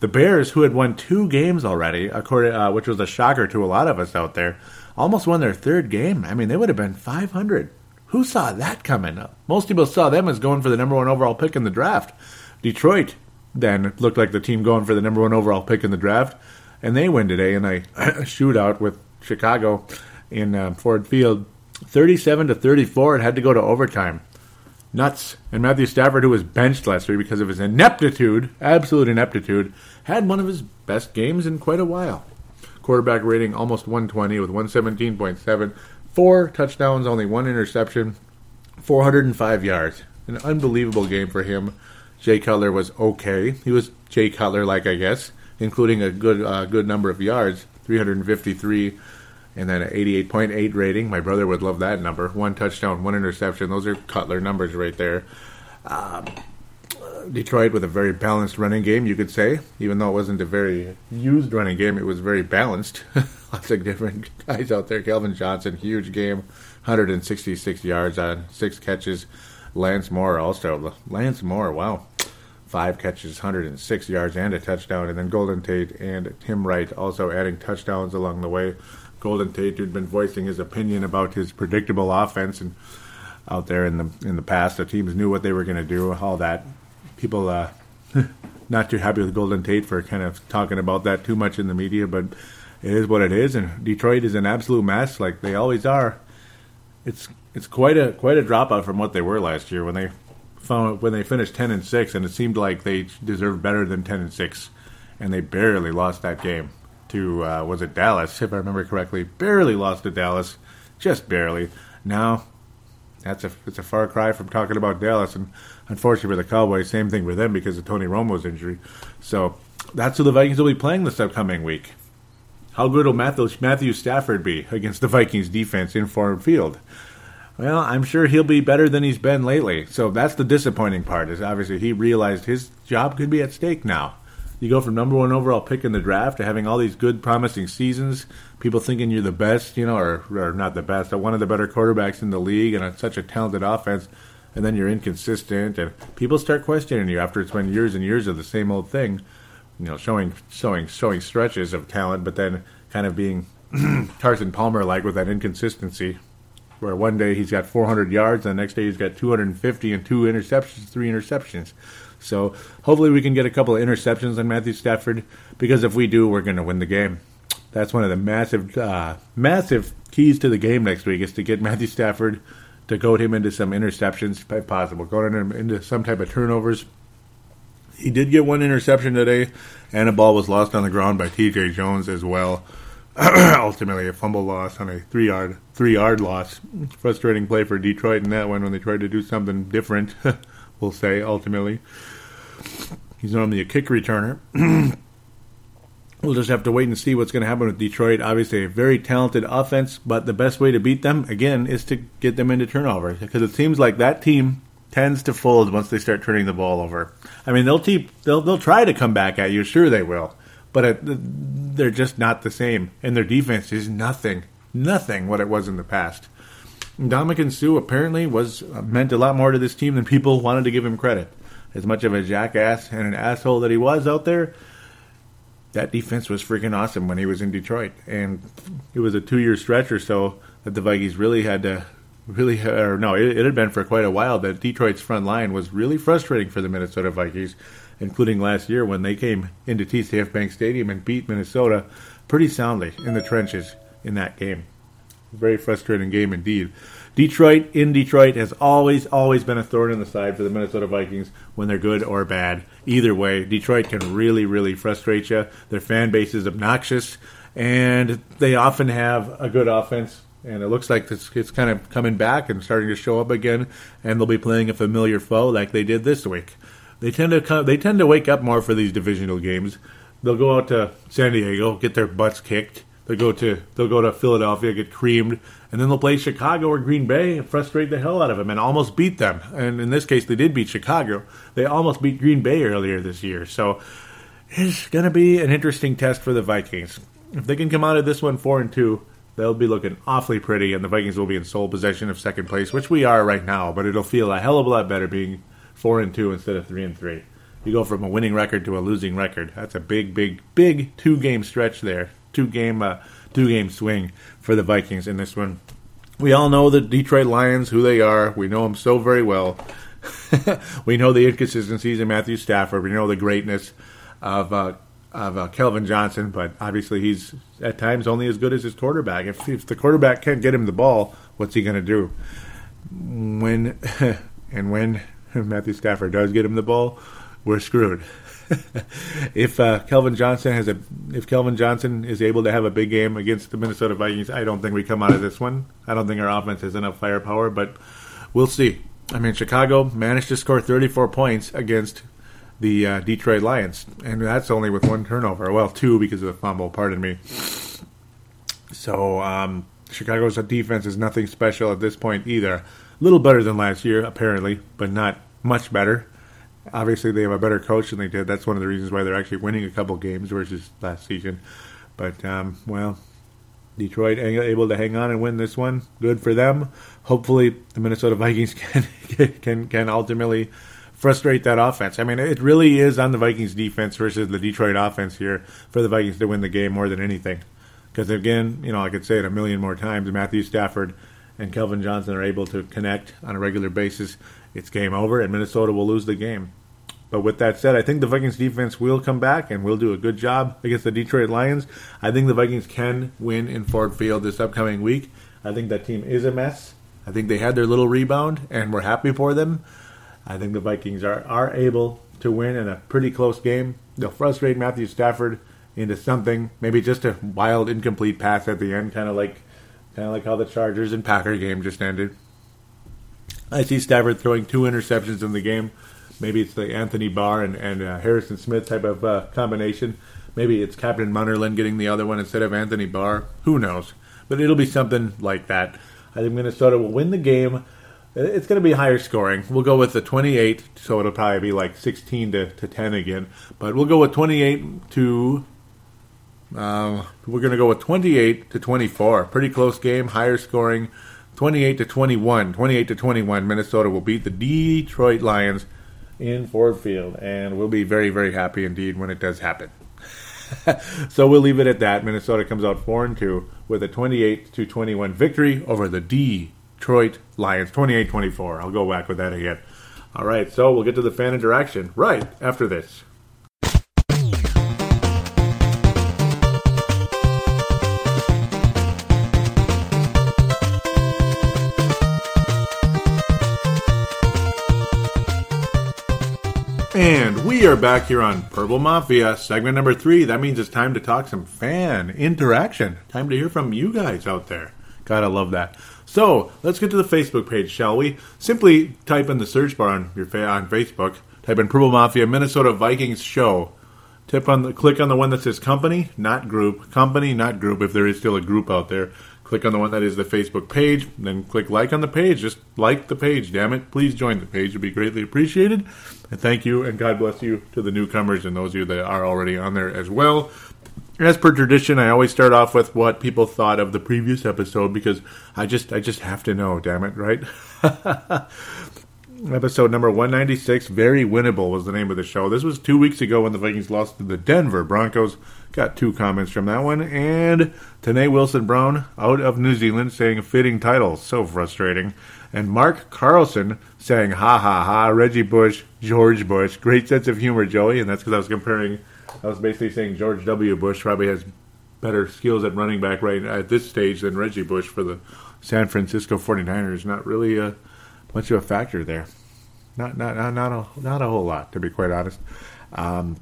The Bears, who had won two games already, according, uh, which was a shocker to a lot of us out there, almost won their third game. I mean, they would have been 500. Who saw that coming? Most people saw them as going for the number one overall pick in the draft. Detroit then looked like the team going for the number one overall pick in the draft, and they win today in a shootout with Chicago in uh, Ford Field, 37 to 34. It had to go to overtime nuts. And Matthew Stafford, who was benched last week because of his ineptitude, absolute ineptitude, had one of his best games in quite a while. Quarterback rating almost 120 with 117.7, four touchdowns, only one interception, 405 yards. An unbelievable game for him. Jay Cutler was okay. He was Jay Cutler like, I guess, including a good uh, good number of yards, 353 and then an 88.8 rating. My brother would love that number. One touchdown, one interception. Those are Cutler numbers right there. Um, Detroit with a very balanced running game, you could say. Even though it wasn't a very used running game, it was very balanced. Lots of different guys out there. Calvin Johnson, huge game, 166 yards on six catches. Lance Moore also. Lance Moore, wow. Five catches, 106 yards, and a touchdown. And then Golden Tate and Tim Wright also adding touchdowns along the way. Golden Tate, who'd been voicing his opinion about his predictable offense, and out there in the in the past, the teams knew what they were going to do. All that people uh, not too happy with Golden Tate for kind of talking about that too much in the media, but it is what it is, and Detroit is an absolute mess, like they always are. It's it's quite a quite a dropout from what they were last year when they found when they finished ten and six, and it seemed like they deserved better than ten and six, and they barely lost that game to uh, was it Dallas if I remember correctly, barely lost to Dallas, just barely. Now that's a it's a far cry from talking about Dallas, and unfortunately for the Cowboys, same thing for them because of Tony Romo's injury. So that's who the Vikings will be playing this upcoming week. How good will Matthew, Matthew Stafford be against the Vikings defense in Ford Field? Well, I'm sure he'll be better than he's been lately. So that's the disappointing part. Is obviously he realized his job could be at stake now. You go from number one overall pick in the draft to having all these good, promising seasons. People thinking you're the best, you know, or, or not the best, but one of the better quarterbacks in the league and a, such a talented offense. And then you're inconsistent, and people start questioning you after it's been years and years of the same old thing. You know, showing showing showing stretches of talent, but then kind of being Carson Palmer like with that inconsistency where one day he's got 400 yards, and the next day he's got 250 and two interceptions, three interceptions. So hopefully we can get a couple of interceptions on Matthew Stafford because if we do, we're going to win the game. That's one of the massive, uh, massive keys to the game next week is to get Matthew Stafford to goad him into some interceptions, if possible, him into some type of turnovers. He did get one interception today, and a ball was lost on the ground by T.J. Jones as well. ultimately a fumble loss on a three yard three yard loss. Frustrating play for Detroit in that one when they tried to do something different. we'll say ultimately he's normally a kick returner. we'll just have to wait and see what's going to happen with Detroit. Obviously, a very talented offense, but the best way to beat them again is to get them into turnovers because it seems like that team tends to fold once they start turning the ball over. I mean, they'll keep they'll they'll try to come back at you, sure they will but it, they're just not the same. And their defense is nothing, nothing what it was in the past. Ndamukong Suh apparently was uh, meant a lot more to this team than people wanted to give him credit. As much of a jackass and an asshole that he was out there, that defense was freaking awesome when he was in Detroit. And it was a two-year stretch or so that the Vikings really had to really, or no, it, it had been for quite a while that Detroit's front line was really frustrating for the Minnesota Vikings including last year when they came into TCF Bank Stadium and beat Minnesota pretty soundly in the trenches in that game. Very frustrating game indeed. Detroit in Detroit has always, always been a thorn in the side for the Minnesota Vikings when they're good or bad. Either way, Detroit can really, really frustrate you. Their fan base is obnoxious, and they often have a good offense. And it looks like it's, kind of coming back and starting to show up again. And they'll be playing a familiar foe like they did this week. They tend to come, they tend to wake up more for these divisional games. They'll go out to San Diego, get their butts kicked. They'll go to they'll go to Philadelphia, get creamed, and then they'll play Chicago or Green Bay and frustrate the hell out of them and almost beat them. And in this case, they did beat Chicago. They almost beat Green Bay earlier this year. So it's going to be an interesting test for the Vikings. If they can come out of this one four and two, they'll be looking awfully pretty, and the Vikings will be in sole possession of second place, which we are right now. But it'll feel a hell of a lot better being four and two instead of three and three. You go from a winning record to a losing record. That's a big, big, big two game stretch there. Two game, uh, two game swing for the Vikings in this one. We all know the Detroit Lions, who they are. We know them so very well. we know the inconsistencies in Matthew Stafford. We know the greatness of uh, of uh, Calvin Johnson, but obviously he's at times only as good as his quarterback. If, if the quarterback can't get him the ball, what's he going to do? When and when Matthew Stafford does get him the ball, we're screwed. If uh, Calvin Johnson has a, if Calvin Johnson is able to have a big game against the Minnesota Vikings, I don't think we come out of this one. I don't think our offense has enough firepower, but we'll see. I mean, Chicago managed to score 34 points against the uh, Detroit Lions, and that's only with one turnover. Well, two because of the fumble. Pardon me. So um, Chicago's defense is nothing special at this point either. A little better than last year, apparently, but not much better. Obviously, they have a better coach than they did. That's one of the reasons why they're actually winning a couple games versus last season. But um, well, Detroit able to hang on and win this one. Good for them. Hopefully, the Minnesota Vikings can can can ultimately frustrate that offense. I mean, it really is on the Vikings defense versus the Detroit offense here for the Vikings to win the game more than anything. Because again, you know, I could say it a million more times. Matthew Stafford and Calvin Johnson are able to connect on a regular basis, it's game over, and Minnesota will lose the game. But with that said, I think the Vikings defense will come back and will do a good job against the Detroit Lions. I think the Vikings can win in Ford Field this upcoming week. I think that team is a mess. I think they had their little rebound, and we're happy for them. I think the Vikings are, are able to win in a pretty close game. They'll frustrate Matthew Stafford into something, maybe just a wild incomplete pass at the end, kind of like kind of like how the Chargers and Packer game just ended. I see Stafford throwing two interceptions in the game. Maybe it's the Anthony Barr and, and uh, Harrison Smith type of uh, combination. Maybe it's Captain Munnerlyn getting the other one instead of Anthony Barr. Who knows? But it'll be something like that. I think Minnesota will win the game. It's going to be higher scoring. We'll go with the 28, so it'll probably be like 16 to, to 10 again. But we'll go with 28 to. Uh, we're going to go with 28 to 24. Pretty close game, higher scoring. 28 to 21. 28 to 21. Minnesota will beat the Detroit Lions in Ford Field, and we'll be very, very happy indeed when it does happen. so we'll leave it at that. Minnesota comes out 4 and 2 with a 28 to 21 victory over the Detroit Lions. 28 24. I'll go back with that again. All right, so we'll get to the fan interaction right after this. And we are back here on Purple Mafia, segment number three. That means it's time to talk some fan interaction. Time to hear from you guys out there. Gotta love that. So let's get to the Facebook page, shall we? Simply type in the search bar on your fa- on Facebook. Type in Purple Mafia Minnesota Vikings Show. Tip on the click on the one that says company, not group. Company, not group. If there is still a group out there, click on the one that is the Facebook page. Then click like on the page. Just like the page. Damn it! Please join the page. It'd be greatly appreciated. And thank you and God bless you to the newcomers and those of you that are already on there as well. As per tradition, I always start off with what people thought of the previous episode because I just I just have to know, damn it, right? episode number 196, Very Winnable was the name of the show. This was two weeks ago when the Vikings lost to the Denver Broncos. Got two comments from that one. And Tanae Wilson Brown out of New Zealand saying fitting title. So frustrating. And Mark Carlson saying, ha ha ha, Reggie Bush, George Bush. Great sense of humor, Joey. And that's because I was comparing, I was basically saying George W. Bush probably has better skills at running back right at this stage than Reggie Bush for the San Francisco 49ers. Not really a, much of a factor there. Not, not, not, not, a, not a whole lot, to be quite honest. Um,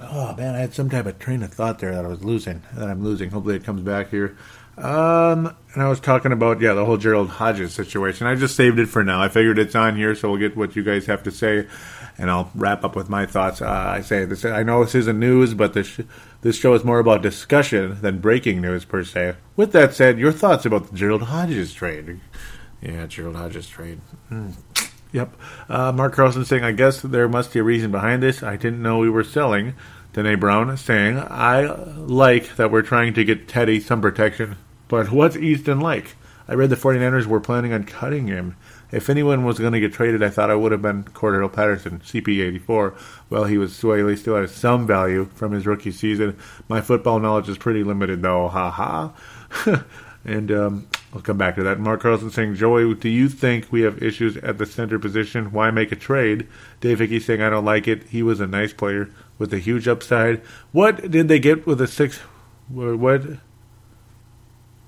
oh, man, I had some type of train of thought there that I was losing, that I'm losing. Hopefully it comes back here. Um, and I was talking about yeah the whole Gerald Hodges situation. I just saved it for now. I figured it's on here, so we'll get what you guys have to say, and I'll wrap up with my thoughts. Uh, I say this. I know this isn't news, but this this show is more about discussion than breaking news per se. With that said, your thoughts about the Gerald Hodges trade? Yeah, Gerald Hodges trade. Mm. Yep. Uh, Mark Carlson saying, I guess there must be a reason behind this. I didn't know we were selling. Danae Brown saying, I like that we're trying to get Teddy some protection but what's Easton like? I read the 49ers were planning on cutting him. If anyone was going to get traded, I thought it would have been Cordarrelle Patterson, CP84. Well, he was he still has some value from his rookie season. My football knowledge is pretty limited, though. Ha ha. and um, I'll come back to that. Mark Carlson saying, Joey, do you think we have issues at the center position? Why make a trade? Dave Hickey saying, I don't like it. He was a nice player with a huge upside. What did they get with a six? What?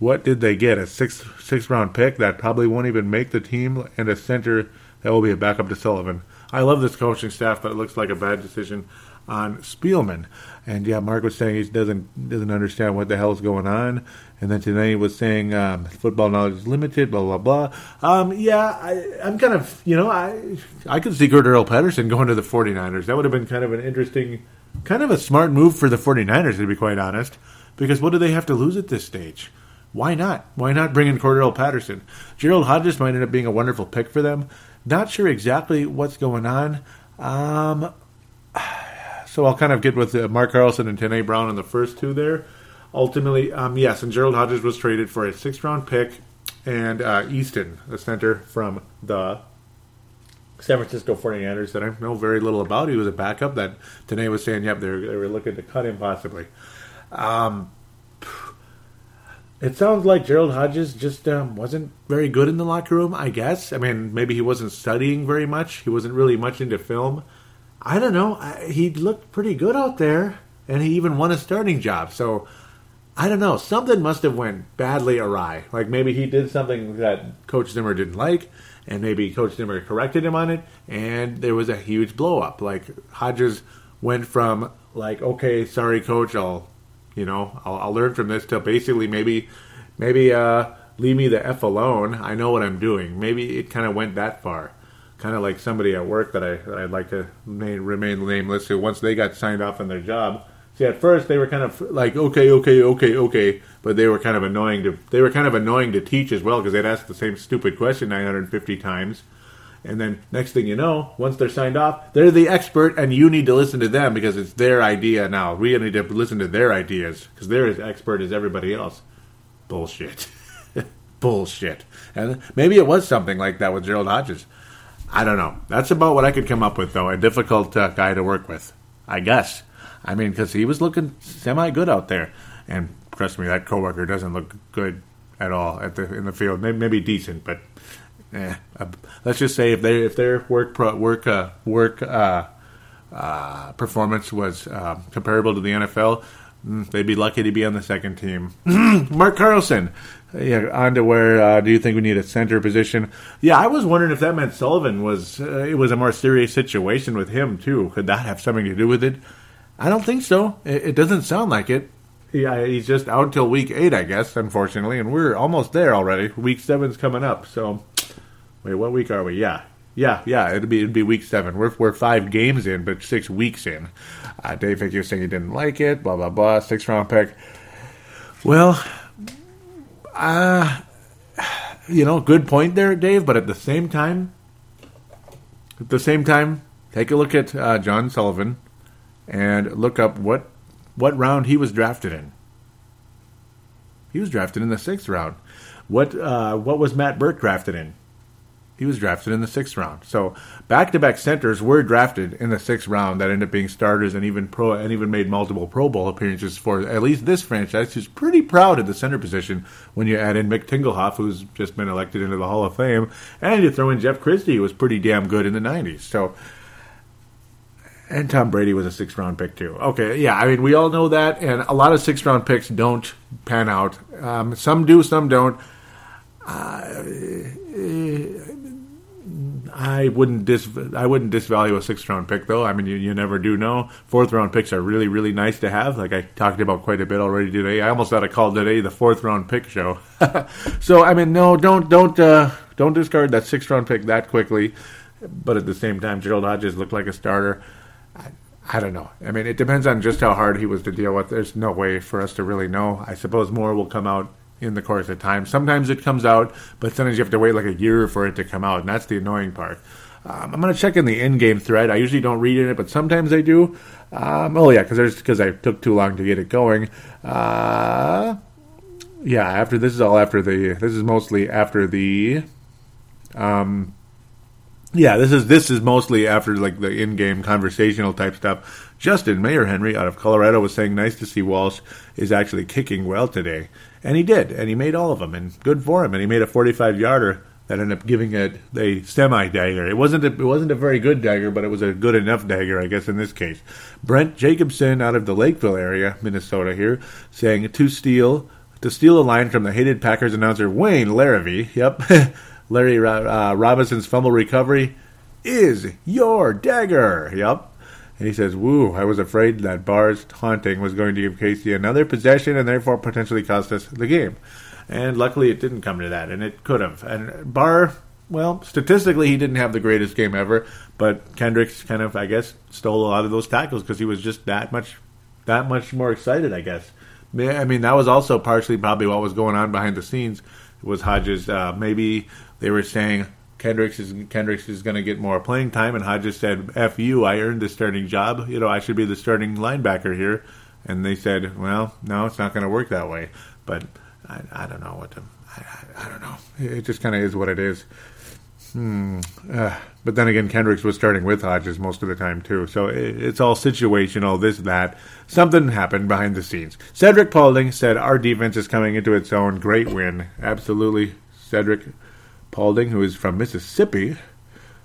What did they get? A six six round pick that probably won't even make the team, and a center that will be a backup to Sullivan. I love this coaching staff, but it looks like a bad decision on Spielman. And yeah, Mark was saying he doesn't doesn't understand what the hell is going on. And then today was saying um, football knowledge is limited, blah blah blah. Um, yeah, I, am kind of you know I I could see Cordarrelle Patterson going to the 49ers. That would have been kind of an interesting, kind of a smart move for the 49ers to be quite honest. Because what do they have to lose at this stage? Why not? Why not bring in Cordarrelle Patterson? Gerald Hodges might end up being a wonderful pick for them. Not sure exactly what's going on. Um, so I'll kind of get with uh, Mark Carlson and Tanae Brown on the first two there. Ultimately, um, yes, and Gerald Hodges was traded for a sixth round pick and uh, Easton, a center from the San Francisco 49ers that I know very little about. He was a backup that Tanae was saying, yep, they were, they were looking to cut him possibly. Um, it sounds like Gerald Hodges just um, wasn't very good in the locker room, I guess. I mean, maybe he wasn't studying very much. He wasn't really much into film. I don't know. I, he looked pretty good out there, and he even won a starting job. So I don't know. Something must have went badly awry. Like maybe he did something that Coach Zimmer didn't like, and maybe Coach Zimmer corrected him on it, and there was a huge blow up. Like Hodges went from like, okay, sorry, Coach, I'll, you know, I'll, I'll learn from this to basically maybe, maybe uh, leave me the f alone. I know what I'm doing. Maybe it kind of went that far. Kind of like somebody at work that I that I'd like to remain, nameless. Who once they got signed off on their job See, at first they were kind of like, okay, okay, okay, okay, but they were kind of annoying to they were kind of annoying to teach as well because they'd ask the same stupid question 950 times, and then next thing you know, once they're signed off, they're the expert, and you need to listen to them because it's their idea now. We need to listen to their ideas because they're as expert as everybody else. Bullshit, bullshit, and maybe it was something like that with Gerald Hodges. I don't know. That's about what I could come up with, though. A difficult uh, guy to work with, I guess. I mean, because he was looking semi good out there, and trust me, that coworker doesn't look good at all at the in the field. Maybe, maybe decent, but eh, uh, let's just say if they if their work pro, work uh, work uh, uh performance was uh, comparable to the NFL, mm, they'd be lucky to be on the second team. Mark Carlson. Yeah, on to where uh, do you think we need a center position? Yeah, I was wondering if that meant Sullivan was it was a more serious situation with him too. Could that have something to do with it? I don't think so. It, it doesn't sound like it. Yeah, he's just out until week eight, I guess, unfortunately, and we're almost there already. Week seven's coming up, so wait, what week are we? Yeah, yeah, yeah. It'd be it'd be week seven. We're we're five games in, but six weeks in. Uh, Dave Hick, you're saying he didn't like it. Blah blah blah. Six round pick. Well, uh, you know, good point there, Dave. But at the same time, at the same time, take a look at uh, John Sullivan and look up what what round he was drafted in. He was drafted in the sixth round. What uh, what was Matt Birk drafted in? He was drafted in the sixth round. So back to back centers were drafted in the sixth round that ended up being starters and even pro and even made multiple Pro Bowl appearances for at least this franchise, who's pretty proud of the center position when you add in Mick Tingelhoff, who's just been elected into the Hall of Fame, and you throw in Jeff Christy, who was pretty damn good in the nineties. So and Tom Brady was a six round pick too. Okay, yeah, I mean we all know that, and a lot of six round picks don't pan out. Um, some do, some don't. Uh, I wouldn't dis I wouldn't disvalue a six round pick though. I mean you, you never do know. Fourth round picks are really really nice to have. Like I talked about quite a bit already today. I almost got a call today the fourth round pick show. so I mean no don't don't uh, don't discard that six round pick that quickly. But at the same time, Gerald Hodges looked like a starter. I don't know. I mean, it depends on just how hard he was to deal with. There's no way for us to really know. I suppose more will come out in the course of time. Sometimes it comes out, but sometimes you have to wait like a year for it to come out, and that's the annoying part. Um, I'm going to check in the in-game thread. I usually don't read in it, but sometimes I do. Um, oh yeah, because because I took too long to get it going. Uh, yeah, after this is all after the. This is mostly after the. Um, yeah, this is this is mostly after like the in-game conversational type stuff. Justin Mayor Henry out of Colorado was saying, "Nice to see Walsh is actually kicking well today," and he did, and he made all of them, and good for him. And he made a 45-yarder that ended up giving it a semi dagger. It wasn't a, it wasn't a very good dagger, but it was a good enough dagger, I guess, in this case. Brent Jacobson out of the Lakeville area, Minnesota, here saying to steal to steal a line from the hated Packers announcer Wayne Larrivee. Yep. Larry uh, Robinson's fumble recovery is your dagger. Yep. And he says, Woo, I was afraid that Barr's taunting was going to give KC another possession and therefore potentially cost us the game. And luckily it didn't come to that, and it could have. And Barr, well, statistically he didn't have the greatest game ever, but Kendricks kind of, I guess, stole a lot of those tackles because he was just that much, that much more excited, I guess. I mean, that was also partially probably what was going on behind the scenes was Hodges uh, maybe they were saying Kendricks is Kendricks is going to get more playing time, and Hodges said, "F you, I earned the starting job. You know, I should be the starting linebacker here." And they said, "Well, no, it's not going to work that way." But I, I don't know what to. I, I, I don't know. It just kind of is what it is. Hmm. Uh, but then again, Kendricks was starting with Hodges most of the time too, so it, it's all situational. This that something happened behind the scenes. Cedric Paulding said our defense is coming into its own. Great win, absolutely, Cedric Paulding, who is from Mississippi.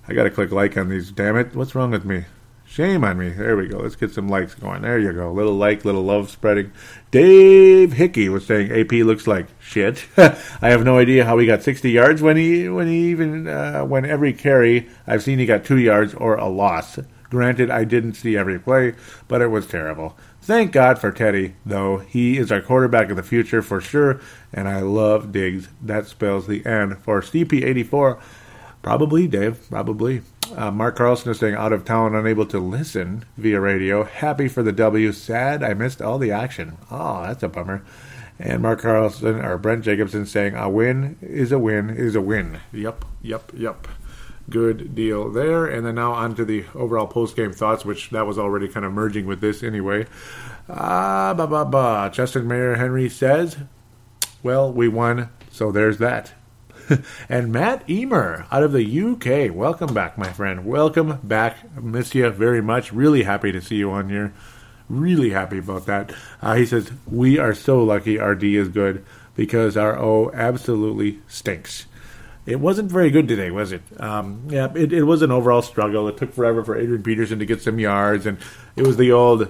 I gotta click like on these. Damn it! What's wrong with me? Shame on me. There we go. Let's get some likes going. There you go. Little like, little love spreading. Dave Hickey was saying AP looks like shit. I have no idea how he got 60 yards when he when he even uh, when every carry I've seen he got two yards or a loss. Granted, I didn't see every play, but it was terrible. Thank God for Teddy, though. He is our quarterback of the future for sure, and I love Diggs. That spells the end for CP84. Probably, Dave. Probably. Uh, Mark Carlson is saying out of town, unable to listen via radio. Happy for the W. Sad I missed all the action. Oh, that's a bummer. And Mark Carlson or Brent Jacobson saying a win is a win is a win. Yep, yep, yep. Good deal there. And then now on to the overall post game thoughts, which that was already kind of merging with this anyway. Ah, ba ba ba. Justin Mayer Henry says, "Well, we won, so there's that." and Matt Emer out of the UK. Welcome back, my friend. Welcome back. Miss you very much. Really happy to see you on here. Really happy about that. Uh, he says, We are so lucky our D is good because our O absolutely stinks. It wasn't very good today, was it? Um, yeah, it, it was an overall struggle. It took forever for Adrian Peterson to get some yards, and it was the old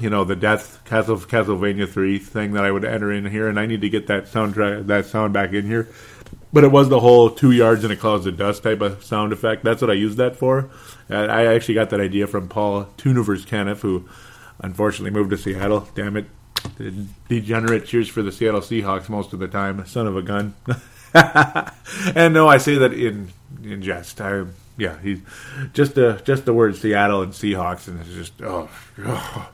you know the death Castle Castlevania three thing that I would enter in here, and I need to get that soundtrack that sound back in here. But it was the whole two yards in a cloud of dust type of sound effect. That's what I used that for. I actually got that idea from Paul Tunivers Caniff, who unfortunately moved to Seattle. Damn it the degenerate cheers for the Seattle Seahawks most of the time. Son of a gun. and no, I say that in in jest. I yeah, he's just the just the word Seattle and Seahawks, and it's just oh oh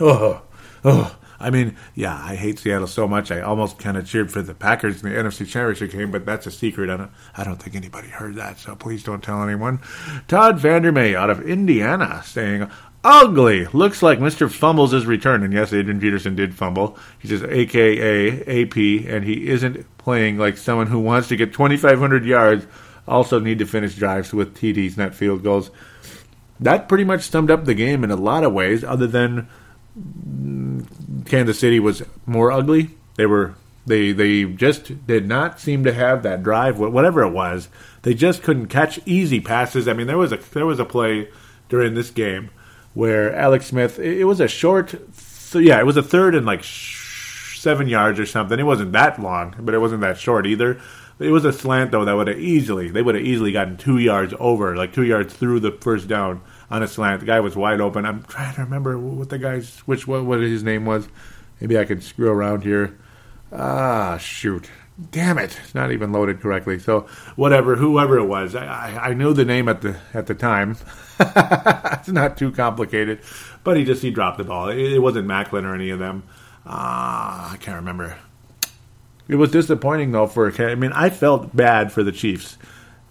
oh. oh. I mean, yeah, I hate Seattle so much. I almost kind of cheered for the Packers in the NFC Championship game, but that's a secret. I don't, I don't think anybody heard that, so please don't tell anyone. Todd Vandermay out of Indiana saying, ugly. Looks like Mr. Fumbles is returned. And yes, Adrian Peterson did fumble. He says AKA AP, and he isn't playing like someone who wants to get 2,500 yards, also need to finish drives with TDs, not field goals. That pretty much summed up the game in a lot of ways, other than mm, Kansas City was more ugly. They were they they just did not seem to have that drive, whatever it was. They just couldn't catch easy passes. I mean, there was a there was a play during this game where Alex Smith, it, was a short, so yeah, it was a third and like seven yards or something. It wasn't that long, but it wasn't that short either. It was a slant though that would have easily, they would have easily gotten two yards over, like two yards through the first down on a slant. The guy was wide open. I'm trying to remember what the guy's, which what, what his name was. Maybe I can screw around here. Ah, shoot. Damn it! It's not even loaded correctly. So whatever, whoever it was, I, I, I knew the name at the at the time. it's not too complicated, but he just he dropped the ball. It, it wasn't Maclin or any of them. Uh, I can't remember. It was disappointing though. For I mean, I felt bad for the Chiefs.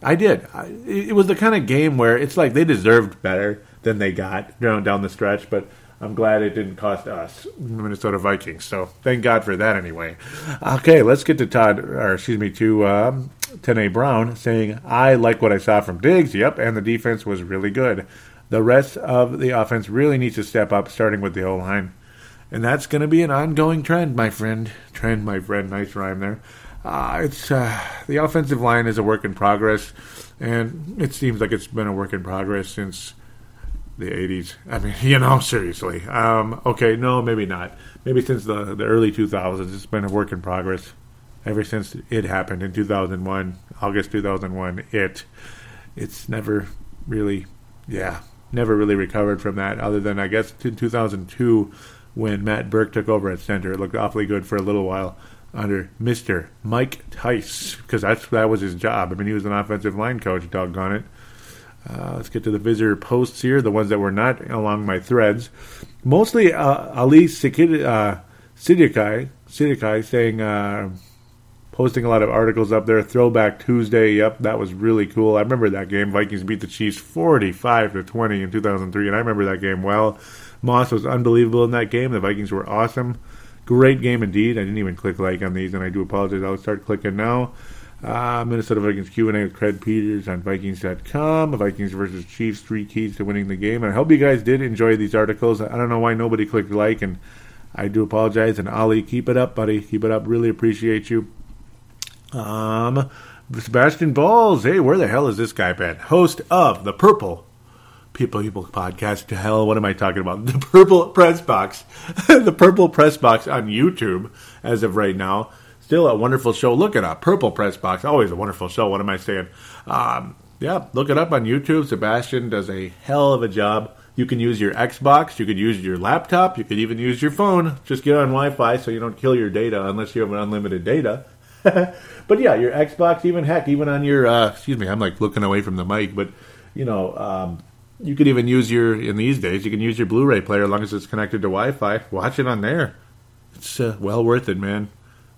I did. I, it was the kind of game where it's like they deserved better than they got down down the stretch, but I'm glad it didn't cost us, Minnesota Vikings. So thank God for that anyway. Okay, let's get to Todd, or excuse me, to um, Tene Brown saying, I like what I saw from Diggs. Yep, and the defense was really good. The rest of the offense really needs to step up, starting with the O line. And that's going to be an ongoing trend, my friend. Trend, my friend. Nice rhyme there. Uh, it's uh, the offensive line is a work in progress, and it seems like it's been a work in progress since the 80s. I mean, you know, seriously. Um, okay, no, maybe not. Maybe since the, the early 2000s, it's been a work in progress. Ever since it happened in 2001, August 2001, it it's never really, yeah, never really recovered from that. Other than I guess in 2002, when Matt Birk took over at center, it looked awfully good for a little while under Mister Mike Tice because that's that was his job. I mean, he was an offensive line coach. Doggone it. Uh, let's get to the visitor posts here, the ones that were not along my threads. Mostly uh, Ali uh, Sidikai saying, uh, posting a lot of articles up there. Throwback Tuesday, yep, that was really cool. I remember that game. Vikings beat the Chiefs 45 to 20 in 2003, and I remember that game well. Moss was unbelievable in that game. The Vikings were awesome. Great game indeed. I didn't even click like on these, and I do apologize. I'll start clicking now. Uh, Minnesota Vikings Q&A with Craig Peters on Vikings.com. Vikings versus Chiefs, three keys to winning the game. And I hope you guys did enjoy these articles. I don't know why nobody clicked like, and I do apologize. And Ali, keep it up, buddy. Keep it up. Really appreciate you. Um, Sebastian Balls. Hey, where the hell is this guy been? Host of the Purple People People podcast. To hell, what am I talking about? The Purple Press Box, the Purple Press Box on YouTube as of right now. Still a wonderful show. Look it up. Purple Press Box, always a wonderful show. What am I saying? Um, yeah, look it up on YouTube. Sebastian does a hell of a job. You can use your Xbox, you could use your laptop, you could even use your phone. Just get on Wi-Fi so you don't kill your data unless you have unlimited data. but yeah, your Xbox, even heck, even on your uh, excuse me, I'm like looking away from the mic, but you know, um, you could even use your in these days you can use your Blu-ray player as long as it's connected to Wi-Fi. Watch it on there. It's uh, well worth it, man.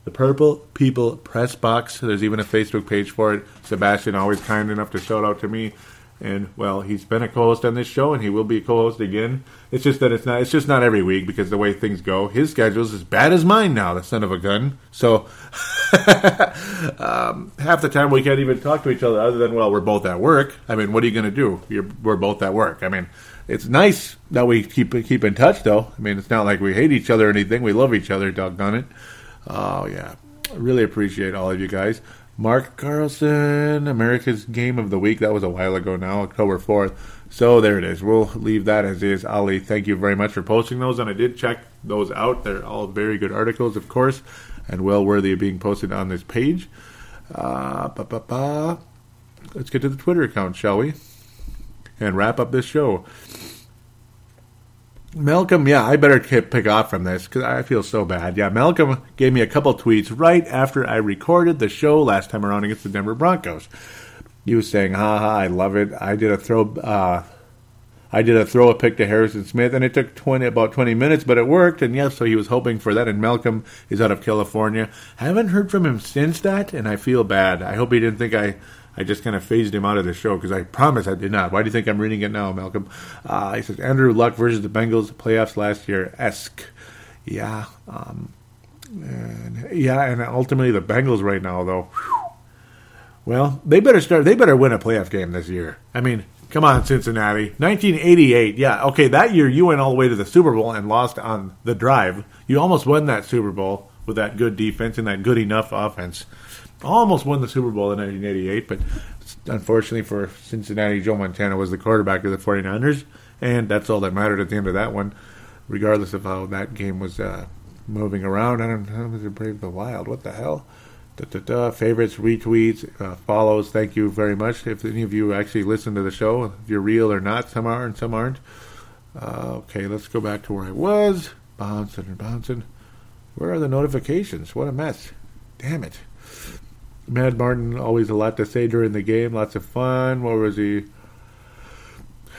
The Purple People Press Box. There's even a Facebook page for it. Sebastian always kind enough to shout out to me. And well, he's been a co-host on this show, and he will be a co-host again. It's just that it's not. It's just not every week because the way things go, his schedule's as bad as mine now. The son of a gun. So um, half the time we can't even talk to each other, other than well, we're both at work. I mean, what are you going to do? You're, we're both at work. I mean, it's nice that we keep keep in touch, though. I mean, it's not like we hate each other or anything. We love each other. Doggone it. Oh yeah, I really appreciate all of you guys. Mark Carlson, America's Game of the Week. That was a while ago now, October 4th. So there it is. We'll leave that as is. Ali, thank you very much for posting those. And I did check those out. They're all very good articles, of course, and well worthy of being posted on this page. Uh. Let's get to the Twitter account, shall we? And wrap up this show. Malcolm, yeah, I better pick off from this because I feel so bad. Yeah, Malcolm gave me a couple tweets right after I recorded the show last time around against the Denver Broncos. He was saying, "Haha, I love it. I did a throw, uh, I did a throw a pick to Harrison Smith, and it took twenty about twenty minutes, but it worked. And yes, so he was hoping for that. And Malcolm is out of California. haven't heard from him since that, and I feel bad. I hope he didn't think I I just kind of phased him out of the show because I promise I did not. Why do you think I'm reading it now, Malcolm? Uh, he says Andrew Luck versus the Bengals playoffs last year esque. Yeah, um, and, yeah, and ultimately the Bengals right now though. Whew, well, they better start. They better win a playoff game this year. I mean, come on, Cincinnati, 1988. Yeah, okay, that year you went all the way to the Super Bowl and lost on the drive. You almost won that Super Bowl with that good defense and that good enough offense almost won the Super Bowl in 1988, but unfortunately for Cincinnati, Joe Montana was the quarterback of the 49ers, and that's all that mattered at the end of that one, regardless of how that game was uh, moving around. I don't know, was it Brave the Wild? What the hell? Da, da, da. Favorites, retweets, uh, follows. Thank you very much. If any of you actually listen to the show, if you're real or not, some are and some aren't. Uh, okay, let's go back to where I was. Bouncing and bouncing. Where are the notifications? What a mess. Damn it. Mad Martin, always a lot to say during the game. Lots of fun. What was he?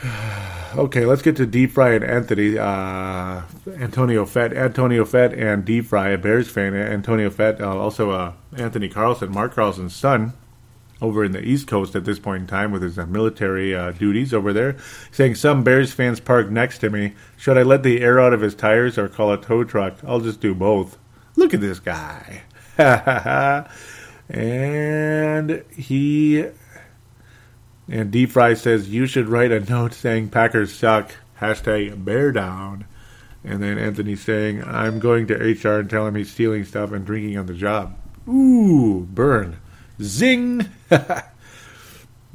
okay, let's get to Deep Fry and Anthony. Uh, Antonio Fett. Antonio Fett and Deep Fry, a Bears fan. Antonio Fett, uh, also uh, Anthony Carlson, Mark Carlson's son, over in the East Coast at this point in time with his uh, military uh, duties over there, saying some Bears fans parked next to me. Should I let the air out of his tires or call a tow truck? I'll just do both. Look at this guy. And he and Deep Fry says you should write a note saying Packers suck. Hashtag bear down. And then Anthony saying I'm going to HR and tell him he's stealing stuff and drinking on the job. Ooh, burn, zing.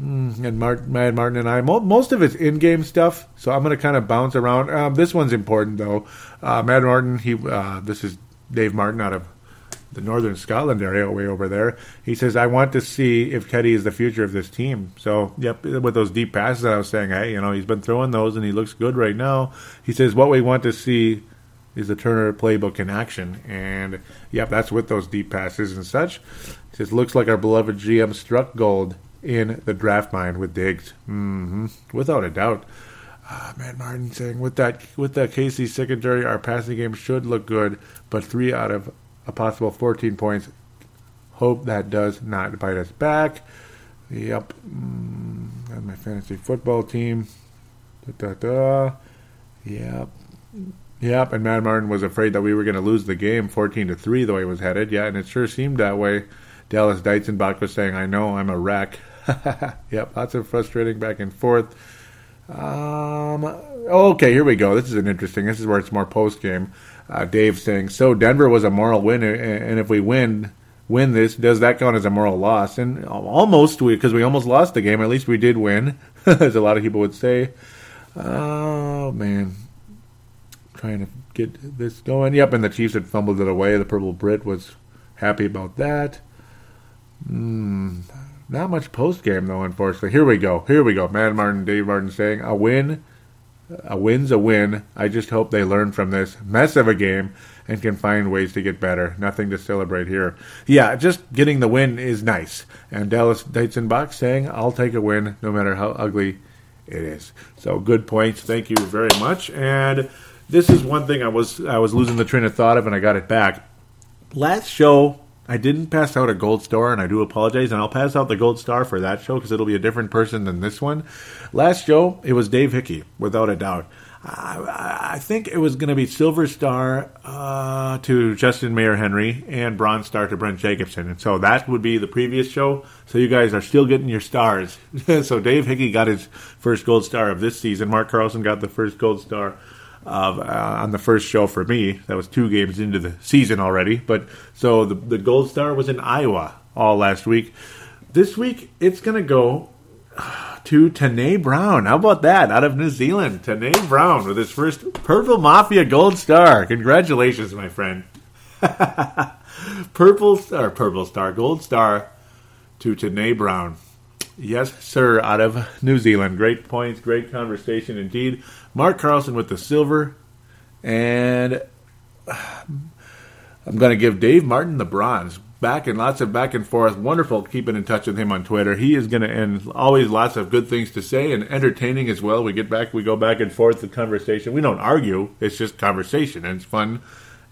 Mm, and Mad Martin and I, most of it's in-game stuff, so I'm going to kind of bounce around. Um, this one's important though. Uh, Mad Martin, he, uh, this is Dave Martin out of the northern Scotland area way over there. He says, I want to see if Teddy is the future of this team. So, yep, with those deep passes that I was saying, hey, you know, he's been throwing those and he looks good right now. He says, what we want to see is the Turner playbook in action. And, yep, that's with those deep passes and such. He says, looks like our beloved GM struck gold in the draft mind with Diggs. Mm-hmm. Without a doubt. Ah, man, Martin saying with that with that KC secondary, our passing game should look good, but three out of a possible 14 points. Hope that does not bite us back. Yep. Mm, my fantasy football team. Da, da, da. Yep. Yep. And Mad Martin was afraid that we were going to lose the game 14 to 3 the way it was headed. Yeah, and it sure seemed that way. Dallas Deitzenbach was saying, I know, I'm a wreck. yep. Lots of frustrating back and forth. Um, okay, here we go. This is an interesting. This is where it's more post game uh, Dave saying, "So Denver was a moral win, and if we win win this, does that count as a moral loss?" And almost we because we, almost lost the game. At least we did win, as a lot of people would say. Oh man, trying to get this going. Yep, and the Chiefs had fumbled it away. The Purple Brit was happy about that. Mm, not much post game though, unfortunately. Here we go. Here we go. Mad Martin, Dave Martin saying a win, a win's a win. I just hope they learn from this mess of a game and can find ways to get better. Nothing to celebrate here. Yeah, just getting the win is nice. And Dallas Box saying I'll take a win no matter how ugly it is. So good points. Thank you very much. And this is one thing I was I was losing the train of thought of, and I got it back. Last show, I didn't pass out a gold star, and I do apologize. And I'll pass out the gold star for that show because it'll be a different person than this one. Last show, it was Dave Hickey, without a doubt. I, I think it was going to be silver star uh, to Justin Mayer Henry and bronze star to Brent Jacobson, and so that would be the previous show. So you guys are still getting your stars. so Dave Hickey got his first gold star of this season. Mark Carlson got the first gold star uh, on the first show for me. That was two games into the season already. But so the the gold star was in Iowa all last week. This week it's going to go to Tane Brown. How about that? Out of New Zealand, Tane Brown with his first Purple Mafia Gold Star. Congratulations, my friend. Purple Star, Purple Star, Gold Star to Tane Brown. Yes, sir, out of New Zealand. Great points, great conversation indeed. Mark Carlson with the silver. And I'm going to give Dave Martin the bronze back and lots of back and forth. Wonderful keeping in touch with him on Twitter. He is going to and always lots of good things to say and entertaining as well. We get back, we go back and forth the conversation. We don't argue; it's just conversation and it's fun,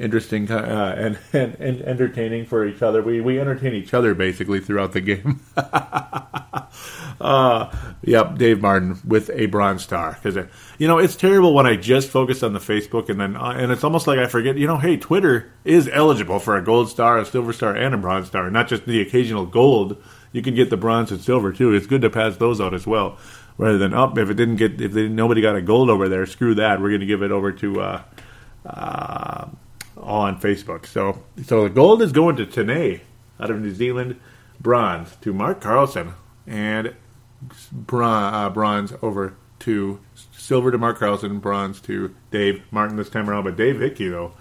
interesting, uh, and, and, and entertaining for each other. We we entertain each other basically throughout the game. uh, yep, Dave Martin with a bronze star because uh, you know it's terrible when I just focus on the Facebook and then uh, and it's almost like I forget. You know, hey, Twitter is eligible for a gold star, a silver star, and a bronze star, not just the occasional gold. You can get the bronze and silver too. It's good to pass those out as well, rather than up. Oh, if it didn't get, if they, nobody got a gold over there, screw that. We're going to give it over to. Uh, uh, on Facebook. So, so the gold is going to Tane out of New Zealand, bronze to Mark Carlson, and bron- uh, bronze over to silver to Mark Carlson, bronze to Dave Martin this time around. But Dave Hickey, though,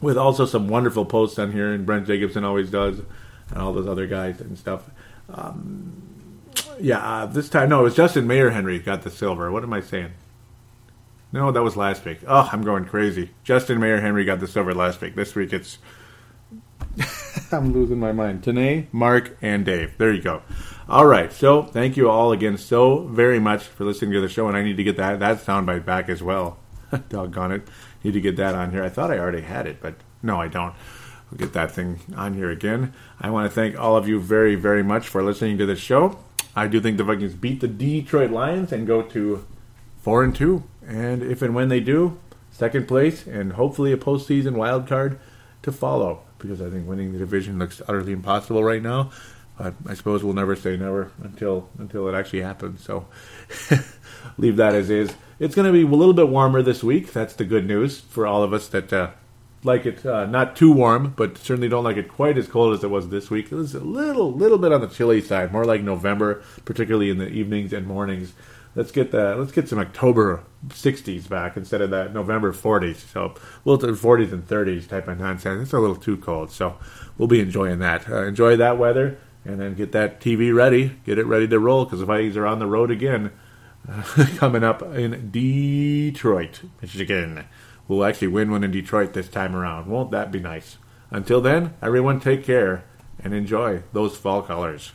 with also some wonderful posts on here, and Brent Jacobson always does, and all those other guys and stuff. Um, yeah, uh, this time, no, it was Justin Mayer Henry got the silver. What am I saying? No, that was last week. Oh, I'm going crazy. Justin Mayer Henry got this over last week. This week it's. I'm losing my mind. Tane, Mark, and Dave. There you go. All right. So thank you all again so very much for listening to the show, and I need to get that that soundbite back as well. Doggone it! Need to get that on here. I thought I already had it, but no, I don't. We'll get that thing on here again. I want to thank all of you very, very much for listening to the show. I do think the Vikings beat the Detroit Lions and go to four and two. And if and when they do, second place and hopefully a postseason wild card to follow. Because I think winning the division looks utterly impossible right now. But I suppose we'll never say never until until it actually happens. So leave that as is. It's going to be a little bit warmer this week. That's the good news for all of us that uh, like it uh, not too warm, but certainly don't like it quite as cold as it was this week. It was a little little bit on the chilly side, more like November, particularly in the evenings and mornings. Let's get the let's get some October 60s back instead of that November 40s. So we'll do 40s and 30s type of nonsense. It's a little too cold, so we'll be enjoying that. Uh, enjoy that weather and then get that TV ready, get it ready to roll because the Vikings are on the road again uh, coming up in Detroit, Michigan. We'll actually win one in Detroit this time around. Won't that be nice? Until then, everyone take care and enjoy those fall colors.